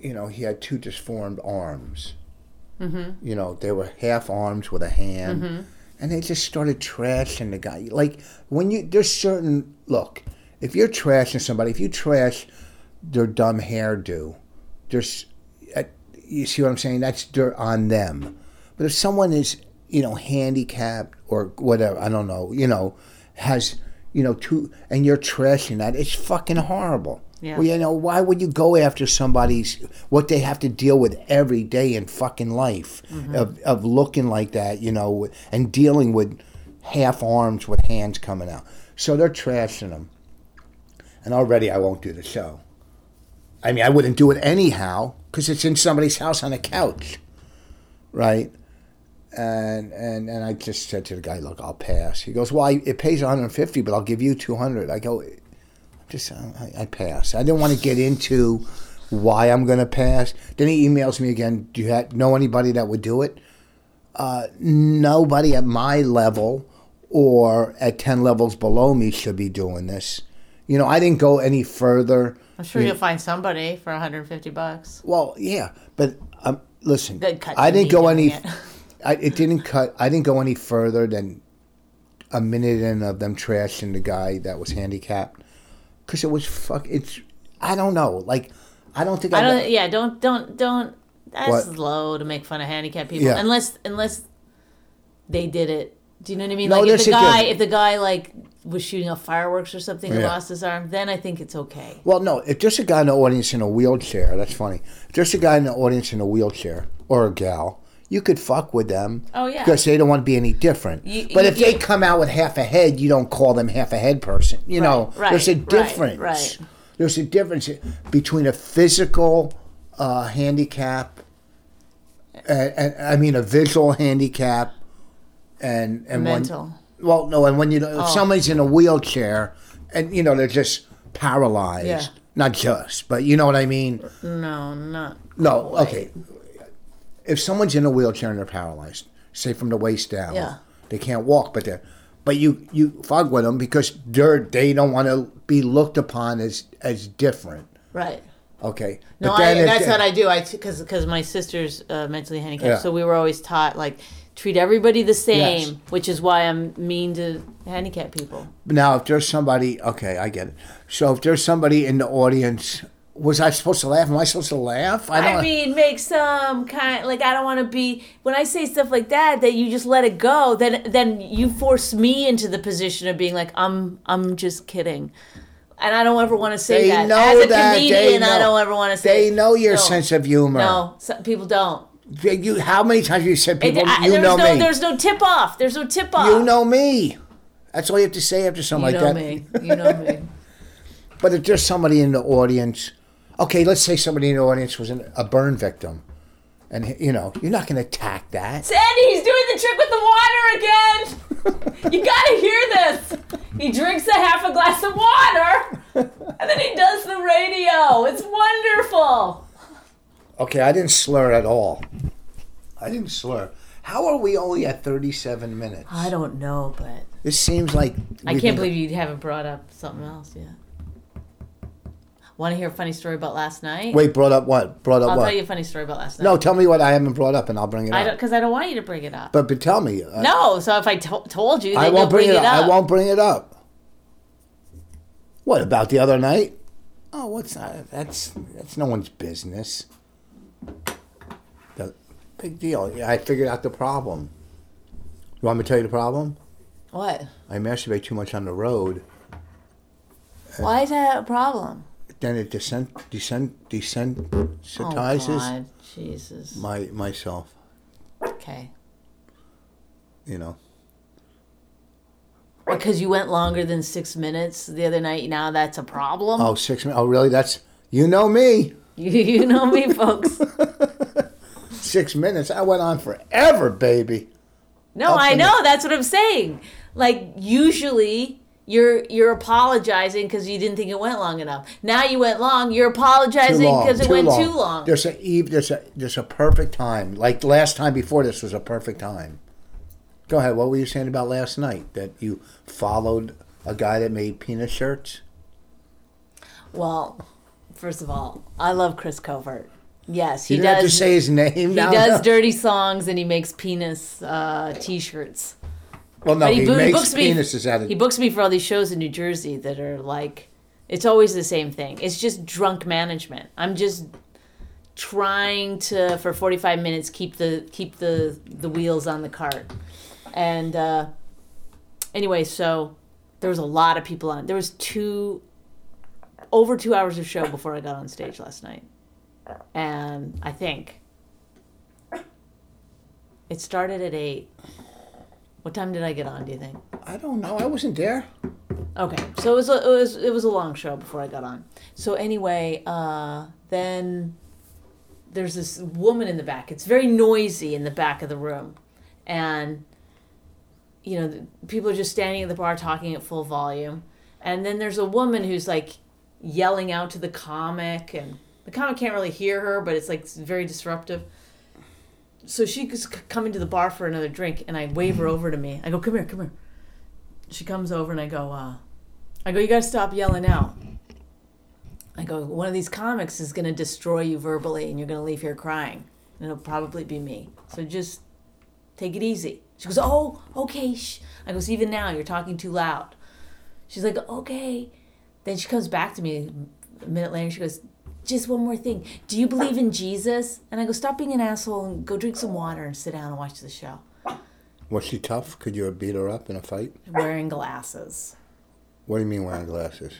Speaker 1: You know, he had two disformed arms. Mm-hmm. You know, they were half arms with a hand, and they just started trashing the guy. Like when you there's certain look, if you're trashing somebody, if you trash their dumb hairdo, there's, you see what I'm saying? That's dirt on them. But if someone is, you know, handicapped or whatever, I don't know, you know, has, you know, two, and you're trashing that, it's fucking horrible.
Speaker 2: Yeah.
Speaker 1: Well, you know, why would you go after somebody's what they have to deal with every day in fucking life mm-hmm. of, of looking like that, you know, and dealing with half arms with hands coming out. So they're trashing them. And already I won't do the show. I mean, I wouldn't do it anyhow because it's in somebody's house on a couch, right? And and and I just said to the guy, "Look, I'll pass." He goes, "Well, I, it pays 150, but I'll give you 200." I go, "Just I, I pass." I didn't want to get into why I'm going to pass. Then he emails me again. Do you ha- know anybody that would do it? Uh, nobody at my level or at 10 levels below me should be doing this. You know, I didn't go any further.
Speaker 2: I'm sure you'll find somebody for 150 bucks.
Speaker 1: Well, yeah, but um, listen, I didn't go any.
Speaker 2: it.
Speaker 1: I, it didn't cut. I didn't go any further than a minute in of them trashing the guy that was handicapped because it was fuck. It's I don't know. Like I don't think
Speaker 2: I
Speaker 1: I've-
Speaker 2: don't. Yeah, don't don't don't. That's
Speaker 1: What?
Speaker 2: low to make fun of handicapped people,
Speaker 1: Yeah.
Speaker 2: unless unless they did it. Do you know what I mean?
Speaker 1: No,
Speaker 2: like if the guy if the guy like was shooting off fireworks or something and
Speaker 1: Yeah.
Speaker 2: lost his arm, then I think it's okay.
Speaker 1: Well, no. If there's a guy in the audience in a wheelchair, that's funny. If there's a guy in the audience in a wheelchair or a gal, you could fuck with them.
Speaker 2: Oh, yeah.
Speaker 1: Because they don't want to be any different.
Speaker 2: You-
Speaker 1: but
Speaker 2: you-
Speaker 1: if they come out with half a head, you don't call them half a head person. You know,
Speaker 2: right,
Speaker 1: there's a difference.
Speaker 2: right.
Speaker 1: There's a difference between a physical uh, handicap, and, and I mean a visual handicap, and and
Speaker 2: Mental.
Speaker 1: well, no, and when you if
Speaker 2: Oh.
Speaker 1: somebody's in a wheelchair, and you know they're just paralyzed,
Speaker 2: Yeah.
Speaker 1: not just, but you know what I mean.
Speaker 2: No, not.
Speaker 1: No, okay. If someone's in a wheelchair and they're paralyzed, say from the waist down,
Speaker 2: Yeah.
Speaker 1: they can't walk, but they're, but you you fuck with them because they're they don't want to be looked upon as as different.
Speaker 2: Right.
Speaker 1: Okay.
Speaker 2: No, I,
Speaker 1: if
Speaker 2: that's
Speaker 1: they-
Speaker 2: what I do. I because because my sister's uh, mentally handicapped,
Speaker 1: Yeah.
Speaker 2: so we were always taught like treat everybody the same,
Speaker 1: Yes.
Speaker 2: which is why I'm mean to handicapped people.
Speaker 1: Now, if there's somebody, okay, I get it. So if there's somebody in the audience, was I supposed to laugh? Am I supposed to laugh?
Speaker 2: I,
Speaker 1: don't.
Speaker 2: mean, make some kind like I don't want to be when I say stuff like that that you just let it go. Then then you force me into the position of being like I'm I'm just kidding, and I don't ever want to say
Speaker 1: They
Speaker 2: that
Speaker 1: know
Speaker 2: as a
Speaker 1: that.
Speaker 2: Comedian. I don't ever want to say
Speaker 1: they know your
Speaker 2: no,
Speaker 1: sense of humor.
Speaker 2: No, some people don't.
Speaker 1: You, how many times have you said
Speaker 2: It-
Speaker 1: people?
Speaker 2: I-
Speaker 1: you
Speaker 2: there's
Speaker 1: know
Speaker 2: no
Speaker 1: me.
Speaker 2: there's no tip off. There's no tip off.
Speaker 1: You know me. That's all you have to say after something
Speaker 2: You
Speaker 1: like
Speaker 2: know me. You know me.
Speaker 1: But if there's somebody in the audience, okay, let's say somebody in the audience was an, a burn victim, and you know you're not going to attack that.
Speaker 2: Sandy, he's doing the trick with the water again. you gotta hear this. He drinks a half a glass of water, and then he does the radio. It's wonderful.
Speaker 1: Okay, I didn't slur at all. I didn't slur. How are we only at 37 minutes?
Speaker 2: I don't know, but
Speaker 1: This seems like
Speaker 2: I can't believe you haven't brought up something else yet. Want to hear a funny story about last night?
Speaker 1: Wait, brought up what? Brought up
Speaker 2: I'll
Speaker 1: what?
Speaker 2: tell you a funny story about last night.
Speaker 1: No, tell me what I haven't brought up, and I'll bring it
Speaker 2: I
Speaker 1: up.
Speaker 2: because I don't want you to bring it up.
Speaker 1: But but tell me. uh,
Speaker 2: no, so if I to- told you, then
Speaker 1: I
Speaker 2: you'll
Speaker 1: won't bring, it up.
Speaker 2: up.
Speaker 1: I won't bring it up. What about the other night? Oh, what's that? That's that's no one's business. The big deal. Yeah, I figured out the problem. You want me to tell you the problem?
Speaker 2: What?
Speaker 1: I masturbate too much on the road.
Speaker 2: Why is that a problem?
Speaker 1: Then it descent descent
Speaker 2: Oh
Speaker 1: desensitizes
Speaker 2: God, Jesus.
Speaker 1: my myself.
Speaker 2: Okay.
Speaker 1: You know.
Speaker 2: Because you went longer than six minutes the other night. Now that's a problem.
Speaker 1: Oh, six minutes. Oh, really? That's you know me.
Speaker 2: You, you know me, folks.
Speaker 1: Six minutes. I went on forever, baby.
Speaker 2: No,
Speaker 1: Up
Speaker 2: I know. That's what I'm saying. Like usually you're you're apologizing because you didn't think it went long enough. Now you went long. You're apologizing because it went
Speaker 1: long.
Speaker 2: too long.
Speaker 1: There's a eve. There's a there's a perfect time. Like last time before this was a perfect time. Go ahead. What were you saying about last night? That you followed a guy that made penis shirts.
Speaker 2: Well, first of all, I love Chris Covert. Yes, he
Speaker 1: You
Speaker 2: does.
Speaker 1: have to say his name.
Speaker 2: he
Speaker 1: now.
Speaker 2: does
Speaker 1: no.
Speaker 2: dirty songs and he makes penis uh, t-shirts.
Speaker 1: Well, no,
Speaker 2: But
Speaker 1: he,
Speaker 2: bo-
Speaker 1: makes
Speaker 2: books me.
Speaker 1: penises out of.
Speaker 2: He books me for all these shows in New Jersey that are like It's always the same thing. It's just drunk management. I'm just trying to for 45 minutes keep the keep the the wheels on the cart. And uh anyway, so there was a lot of people on. There was two over 2 hours of show before I got on stage last night. And I think it started at 8. What time did I get on, do you think?
Speaker 1: I don't know. I wasn't there.
Speaker 2: Okay, so it was a, it was it was a long show before I got on. So anyway, uh, then there's this woman in the back. It's very noisy in the back of the room, and you know the- people are just standing at the bar talking at full volume. And then there's a woman who's like yelling out to the comic, and the comic can't really hear her, but it's like very disruptive. So she's c- coming to the bar for another drink, and I wave her over to me. I go, "Come here, come here." she comes over and I go, uh, I go, you gotta stop yelling out. I go, one of these comics is gonna destroy you verbally and you're gonna leave here crying. And it'll probably be me. So just take it easy. She goes, oh, okay. Shh. I goes, even now you're talking too loud. She's like, okay. Then she comes back to me a minute later. She goes, just one more thing. Do you believe in Jesus? And I go, stop being an asshole and go drink some water and sit down and watch the show.
Speaker 1: Was she tough? Could you have beat her up in a fight?
Speaker 2: Wearing glasses.
Speaker 1: What do you mean wearing glasses?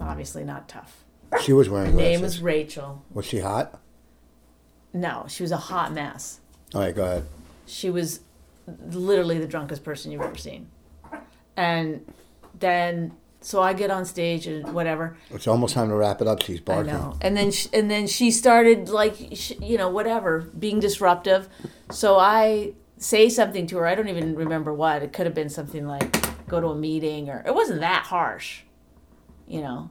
Speaker 2: Obviously not tough.
Speaker 1: She was wearing glasses.
Speaker 2: Her name was Rachel.
Speaker 1: Was she hot?
Speaker 2: No, she was a hot mess.
Speaker 1: All right, go ahead.
Speaker 2: She was literally the drunkest person you've ever seen. And then, so I get on stage and whatever.
Speaker 1: It's almost time to wrap it up. She's barking.
Speaker 2: I know. And then, sh and then she started like, sh- you know, whatever, being disruptive. So I say something to her. I don't even remember what. It could have been something like, go to a meeting, or it wasn't that harsh, you know.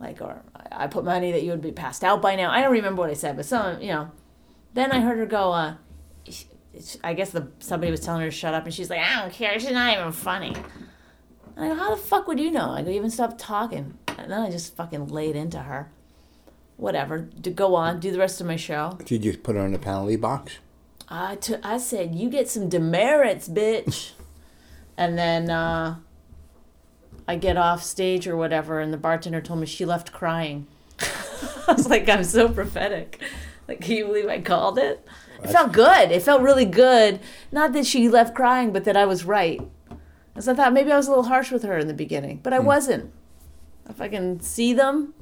Speaker 2: Like, or I put money that you would be passed out by now. I don't remember what I said, but some, you know. Then I heard her go, uh, I guess the somebody was telling her to shut up, and she's like, I don't care. She's not even funny. And I go, how the fuck would you know? I go, even stop talking. And then I just fucking laid into her. Whatever. To go on, do the rest of my show.
Speaker 1: Did you put her in the penalty box?
Speaker 2: I. I said, you get some demerits, bitch. and then uh, I get off stage or whatever, and the bartender told me she left crying. I was like, I'm so prophetic. Like, can you believe I called it? It felt good. It felt really good. Not that she left crying, but that I was right. Because I thought maybe I was a little harsh with her in the beginning, but I hmm. wasn't. If I can see them,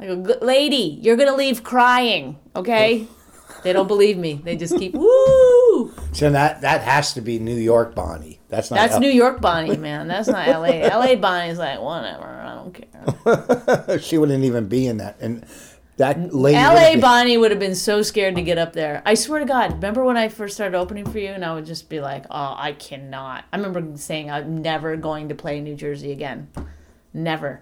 Speaker 2: I go, lady, you're gonna leave crying, okay? they don't believe me. They just keep woo.
Speaker 1: So that that has to be New York Bonnie. That's not.
Speaker 2: That's
Speaker 1: L-
Speaker 2: New York Bonnie, man. That's not LA. LA Bonnie's like whatever. I don't care.
Speaker 1: she wouldn't even be in that. And that lady.
Speaker 2: LA Bonnie would have been so scared to get up there. I swear to God. Remember when I first started opening for you, and I would just be like, "Oh, I cannot." I remember saying, "I'm never going to play New Jersey again, never."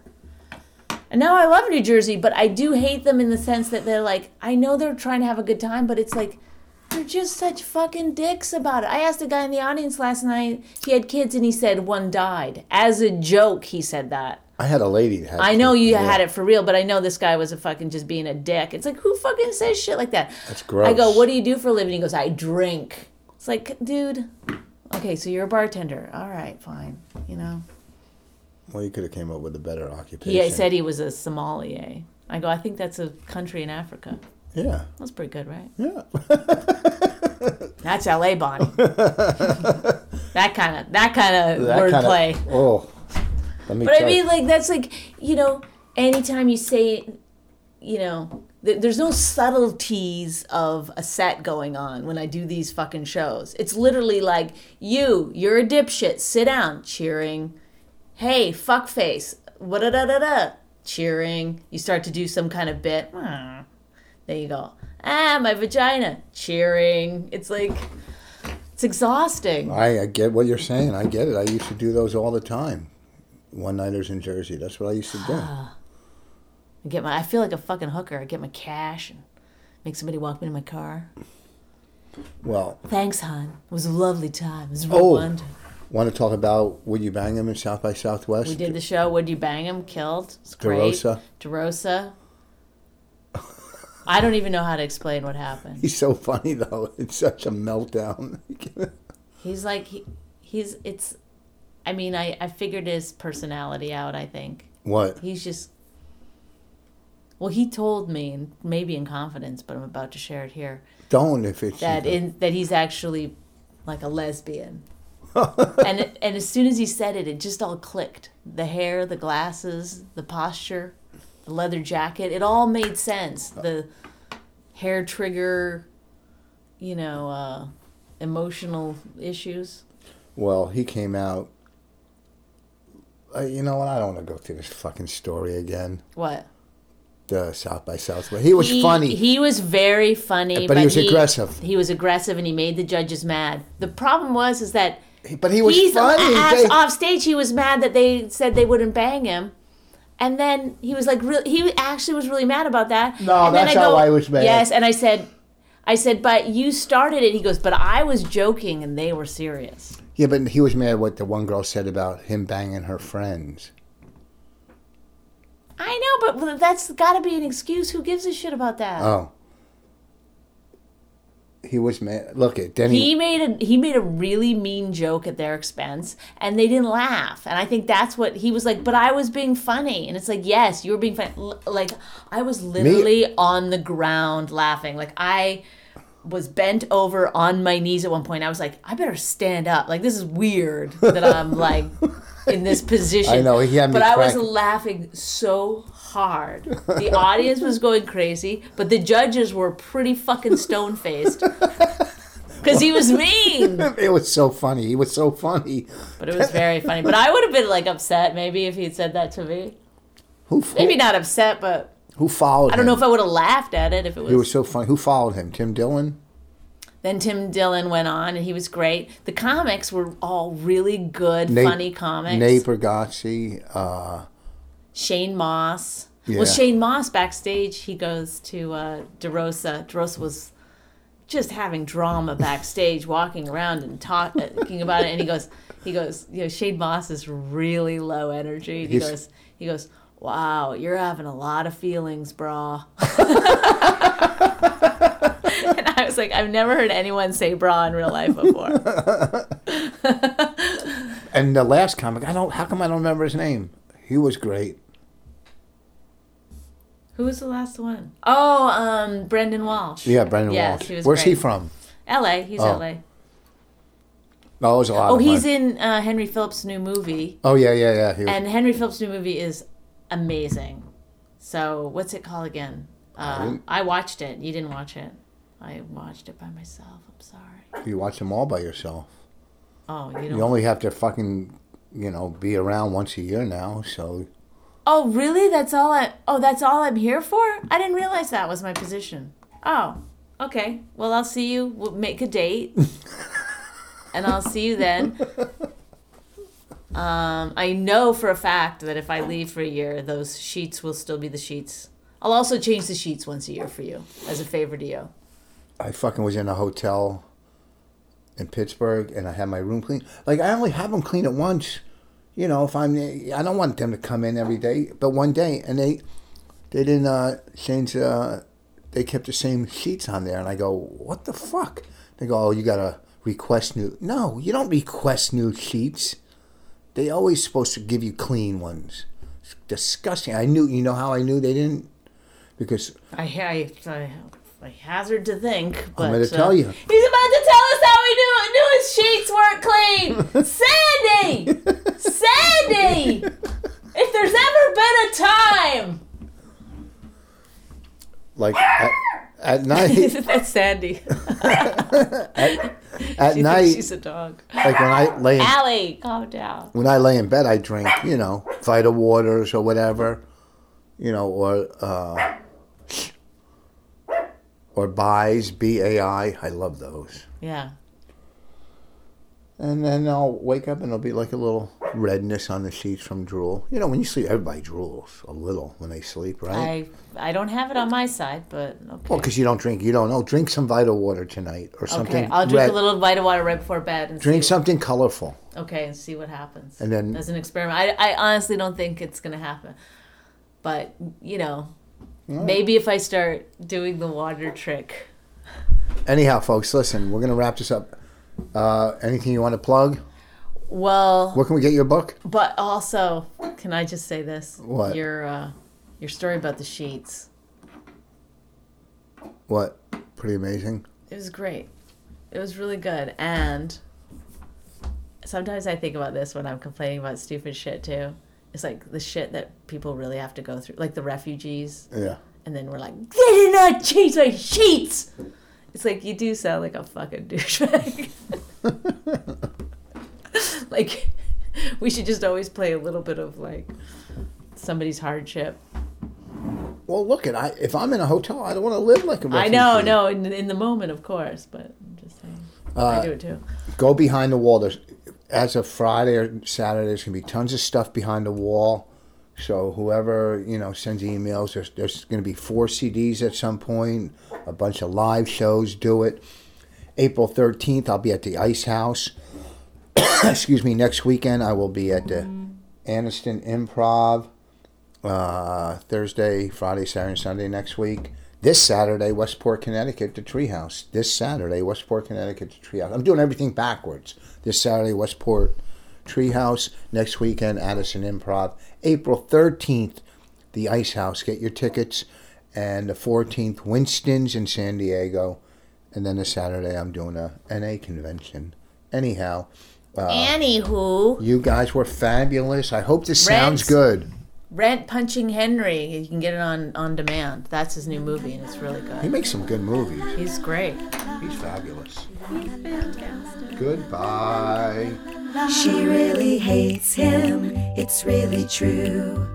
Speaker 2: And now I love New Jersey, but I do hate them in the sense that they're like, I know they're trying to have a good time, but it's like. They're just such fucking dicks about it. I asked a guy in the audience last night. He had kids, and he said one died as a joke. He said that.
Speaker 1: I had a lady. That had
Speaker 2: I know you had it for real, but I know this guy was a fucking just being a dick. It's like who fucking says shit like that?
Speaker 1: That's gross.
Speaker 2: I go, what do you do for a living? He goes, I drink. It's like, dude. Okay, so you're a bartender. All right, fine. You know.
Speaker 1: Well, you could have came up with a better occupation.
Speaker 2: Yeah, he said he was a sommelier. I go, I think that's a country in Africa.
Speaker 1: Yeah.
Speaker 2: That's pretty good, right?
Speaker 1: Yeah.
Speaker 2: That's L.A. Bonnie. that kind of that kind of wordplay.
Speaker 1: Oh. Let me
Speaker 2: But I mean, like that's like you know, anytime you say, you know, th- there's no subtleties of a set going on when I do these fucking shows. It's literally like you, you're a dipshit. Sit down, cheering. Hey, fuckface. What da da da da. Cheering. You start to do some kind of bit. "Hmm." There you go. Ah, my vagina. Cheering. It's like it's exhausting.
Speaker 1: I, I get what you're saying. I get it. I used to do those all the time. One nighters in Jersey. That's what I used to do.
Speaker 2: I get my I feel like a fucking hooker. I get my cash and make somebody walk me to my car.
Speaker 1: Well,
Speaker 2: Thanks, hon. It was a lovely time. It was
Speaker 1: Oh.
Speaker 2: Rwanda.
Speaker 1: want to talk about Would You Bang Him in South by Southwest?
Speaker 2: We did the show. Would you bang him? Killed. It's great.
Speaker 1: DeRosa.
Speaker 2: DeRosa. I don't even know how to explain what happened.
Speaker 1: He's so funny though. It's such a meltdown.
Speaker 2: He's like he, he's it's. I mean, I I figured his personality out. I think
Speaker 1: What?
Speaker 2: He's just. Well, he told me, and maybe in confidence, but I'm about to share it here,
Speaker 1: Don't if it's
Speaker 2: that in that he's actually like a lesbian. and it, and as soon as he said it, it just all clicked. The hair, the glasses, the posture, the leather jacket, it all made sense. The hair trigger, you know, uh, emotional issues.
Speaker 1: Well, he came out. Uh, you know what? I don't want to go through this fucking story again.
Speaker 2: What?
Speaker 1: The South by Southwest. He was
Speaker 2: he,
Speaker 1: funny.
Speaker 2: He was very funny,
Speaker 1: But he was aggressive.
Speaker 2: He was aggressive, and he made the judges mad. The problem was is that
Speaker 1: but he was
Speaker 2: he's
Speaker 1: funny.
Speaker 2: off,
Speaker 1: They-
Speaker 2: off stage. He was mad that they said they wouldn't bang him, and then he was like, real, he actually was really mad about that.
Speaker 1: No,
Speaker 2: and then
Speaker 1: that's how I was mad.
Speaker 2: Yes, and I said, I said, but you started it. He goes, but I was joking, and they were serious.
Speaker 1: Yeah, but he was mad at what the one girl said about him banging her friends.
Speaker 2: I know, but that's got to be an excuse. Who gives a shit about that?
Speaker 1: Oh. He was mad. Look at Denny.
Speaker 2: he made a he made a really mean joke at their expense and they didn't laugh and i think that's what he was like but i was being funny and it's like yes you were being funny like i was literally on the ground laughing like i was bent over on my knees at one point i was like i better stand up like this is weird that i'm like in this position
Speaker 1: I know, he had me
Speaker 2: but i was laughing so hard the audience was going crazy but the judges were pretty fucking stone faced because he was mean.
Speaker 1: it was so funny. He was so funny.
Speaker 2: But it was very funny. But I would have been like upset maybe if he'd said that to me.
Speaker 1: Who
Speaker 2: Maybe not upset, but
Speaker 1: Who followed?
Speaker 2: I don't know if I would have laughed at it if it was.
Speaker 1: He was so funny. Who followed him? Tim Dillon.
Speaker 2: Then Tim Dillon went on and he was great. The comics were all really good,
Speaker 1: Nate-
Speaker 2: funny comics.
Speaker 1: Nate Bargatze. Uh,
Speaker 2: Shane Moss.
Speaker 1: Yeah.
Speaker 2: Well, Shane Moss backstage, he goes to uh, DeRosa. DeRosa was just having drama backstage, walking around and uh, talking about it. And he goes, he goes, you know, Shane Moss is really low energy. He
Speaker 1: He's-
Speaker 2: goes, he goes, wow, you're having a lot of feelings, brah. and I was like, I've never heard anyone say bra in real life before.
Speaker 1: and the last comic, I don't. How come I don't remember his name? He was great.
Speaker 2: Who was the last one? Oh, um, Brendan Walsh.
Speaker 1: Yeah, Brendan
Speaker 2: yes,
Speaker 1: Walsh.
Speaker 2: He was
Speaker 1: Where's he from?
Speaker 2: L.A. He's
Speaker 1: Oh.
Speaker 2: L.A.
Speaker 1: Oh, it was a lot.
Speaker 2: Oh,
Speaker 1: of
Speaker 2: he's
Speaker 1: fun.
Speaker 2: in uh, Henry Phillips' new movie,
Speaker 1: Oh yeah, yeah, yeah. He was,
Speaker 2: and Henry Phillips' new movie is amazing. So, what's it called again? Uh,
Speaker 1: didn't-
Speaker 2: I watched it. You didn't watch it. I watched it by myself. I'm sorry.
Speaker 1: you watch them all by yourself.
Speaker 2: Oh, you don't.
Speaker 1: You only have to fucking, you know, be around once a year now. So
Speaker 2: Oh, really? That's all I. Oh, that's all I'm here for. I didn't realize that was my position. Oh, okay. Well, I'll see you. We'll make a date, and I'll see you then. Um, I know for a fact that if I leave for a year, those sheets will still be the sheets. I'll also change the sheets once a year for you as a favor to you.
Speaker 1: I fucking was in a hotel in Pittsburgh, and I had my room cleaned. Like I only have them clean it once. You know, if I'm, I don't want them to come in every day, but one day, and they, they didn't uh, change. Uh, they kept the same sheets on there, and I go, "What the fuck?" They go, "Oh, you gotta request new." No, you don't request new sheets. They always supposed to give you clean ones. It's disgusting. I knew. You know how I knew they didn't? Because
Speaker 2: I, I, I, I hazard to think, but I'm
Speaker 1: gonna
Speaker 2: uh,
Speaker 1: tell you.
Speaker 2: He's about to tell us how he knew, knew his sheets weren't clean. Sandy, Sandy, if there's ever been a time,
Speaker 1: like at, at night,
Speaker 2: that's Sandy.
Speaker 1: at
Speaker 2: She
Speaker 1: night,
Speaker 2: she's a dog.
Speaker 1: like when I lay in,
Speaker 2: Allie, calm down.
Speaker 1: when I lay in bed, I drink, you know, Vita waters or whatever, you know, or uh, or buys B A I. I love those.
Speaker 2: Yeah.
Speaker 1: And then I'll wake up and it'll be like a little redness on the sheets from drool. You know, when you sleep, everybody drools a little when they sleep, right?
Speaker 2: I I don't have it on my side, but okay.
Speaker 1: well, because you don't drink, you don't know. Drink some vital water tonight or something.
Speaker 2: okay, I'll drink
Speaker 1: red.
Speaker 2: a little vital water right before bed and
Speaker 1: Drink something colorful.
Speaker 2: Okay, and see what happens.
Speaker 1: And then-
Speaker 2: as an experiment, I I honestly don't think it's gonna happen, but you know, maybe if I start doing the water trick.
Speaker 1: Anyhow, folks, listen, we're gonna wrap this up. Uh, anything you want to plug?
Speaker 2: Well,
Speaker 1: Where can we get your book?
Speaker 2: but also, can I just say this?
Speaker 1: What?
Speaker 2: Your uh, your story about the sheets.
Speaker 1: What? Pretty amazing.
Speaker 2: It was great. It was really good. And sometimes I think about this when I'm complaining about stupid shit too. It's like the shit that people really have to go through, like the refugees.
Speaker 1: Yeah.
Speaker 2: And then we're like, they did not change my sheets. It's like you do sound like a fucking douchebag. like we should just always play a little bit of like somebody's hardship.
Speaker 1: Well, look, at I if I'm in a hotel, I don't want to live like a refugee.
Speaker 2: I know, no, in, in the moment, of course, but I'm just saying.
Speaker 1: Uh,
Speaker 2: I do it too.
Speaker 1: Go behind the wall. There's as of Friday or Saturday, there's gonna be tons of stuff behind the wall. So whoever you know sends emails, there's there's gonna be four CDs at some point. A bunch of live shows. Do it. April 13th, I'll be at the Ice House. Excuse me. Next weekend, I will be at the Addison Improv. Uh, Thursday, Friday, Saturday, Sunday next week. This Saturday, Westport, Connecticut, the Treehouse. This Saturday, Westport, Connecticut, the Treehouse. I'm doing everything backwards. This Saturday, Westport, Treehouse. Next weekend, Addison Improv. April 13th, the Ice House. Get your tickets. And the 14th, Winston's in San Diego. And then the Saturday, I'm doing a NA convention. Anyhow, Uh,
Speaker 2: Anywho,
Speaker 1: you guys were fabulous. I hope this sounds
Speaker 2: Rent.
Speaker 1: good.
Speaker 2: Rent Punching Henry. You can get it on on demand. That's his new movie, and it's really good.
Speaker 1: He makes some good movies.
Speaker 2: He's great.
Speaker 1: He's fabulous. Goodbye.
Speaker 3: She really hates him, it's really true.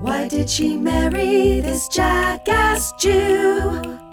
Speaker 3: Why did she marry this jackass Jew?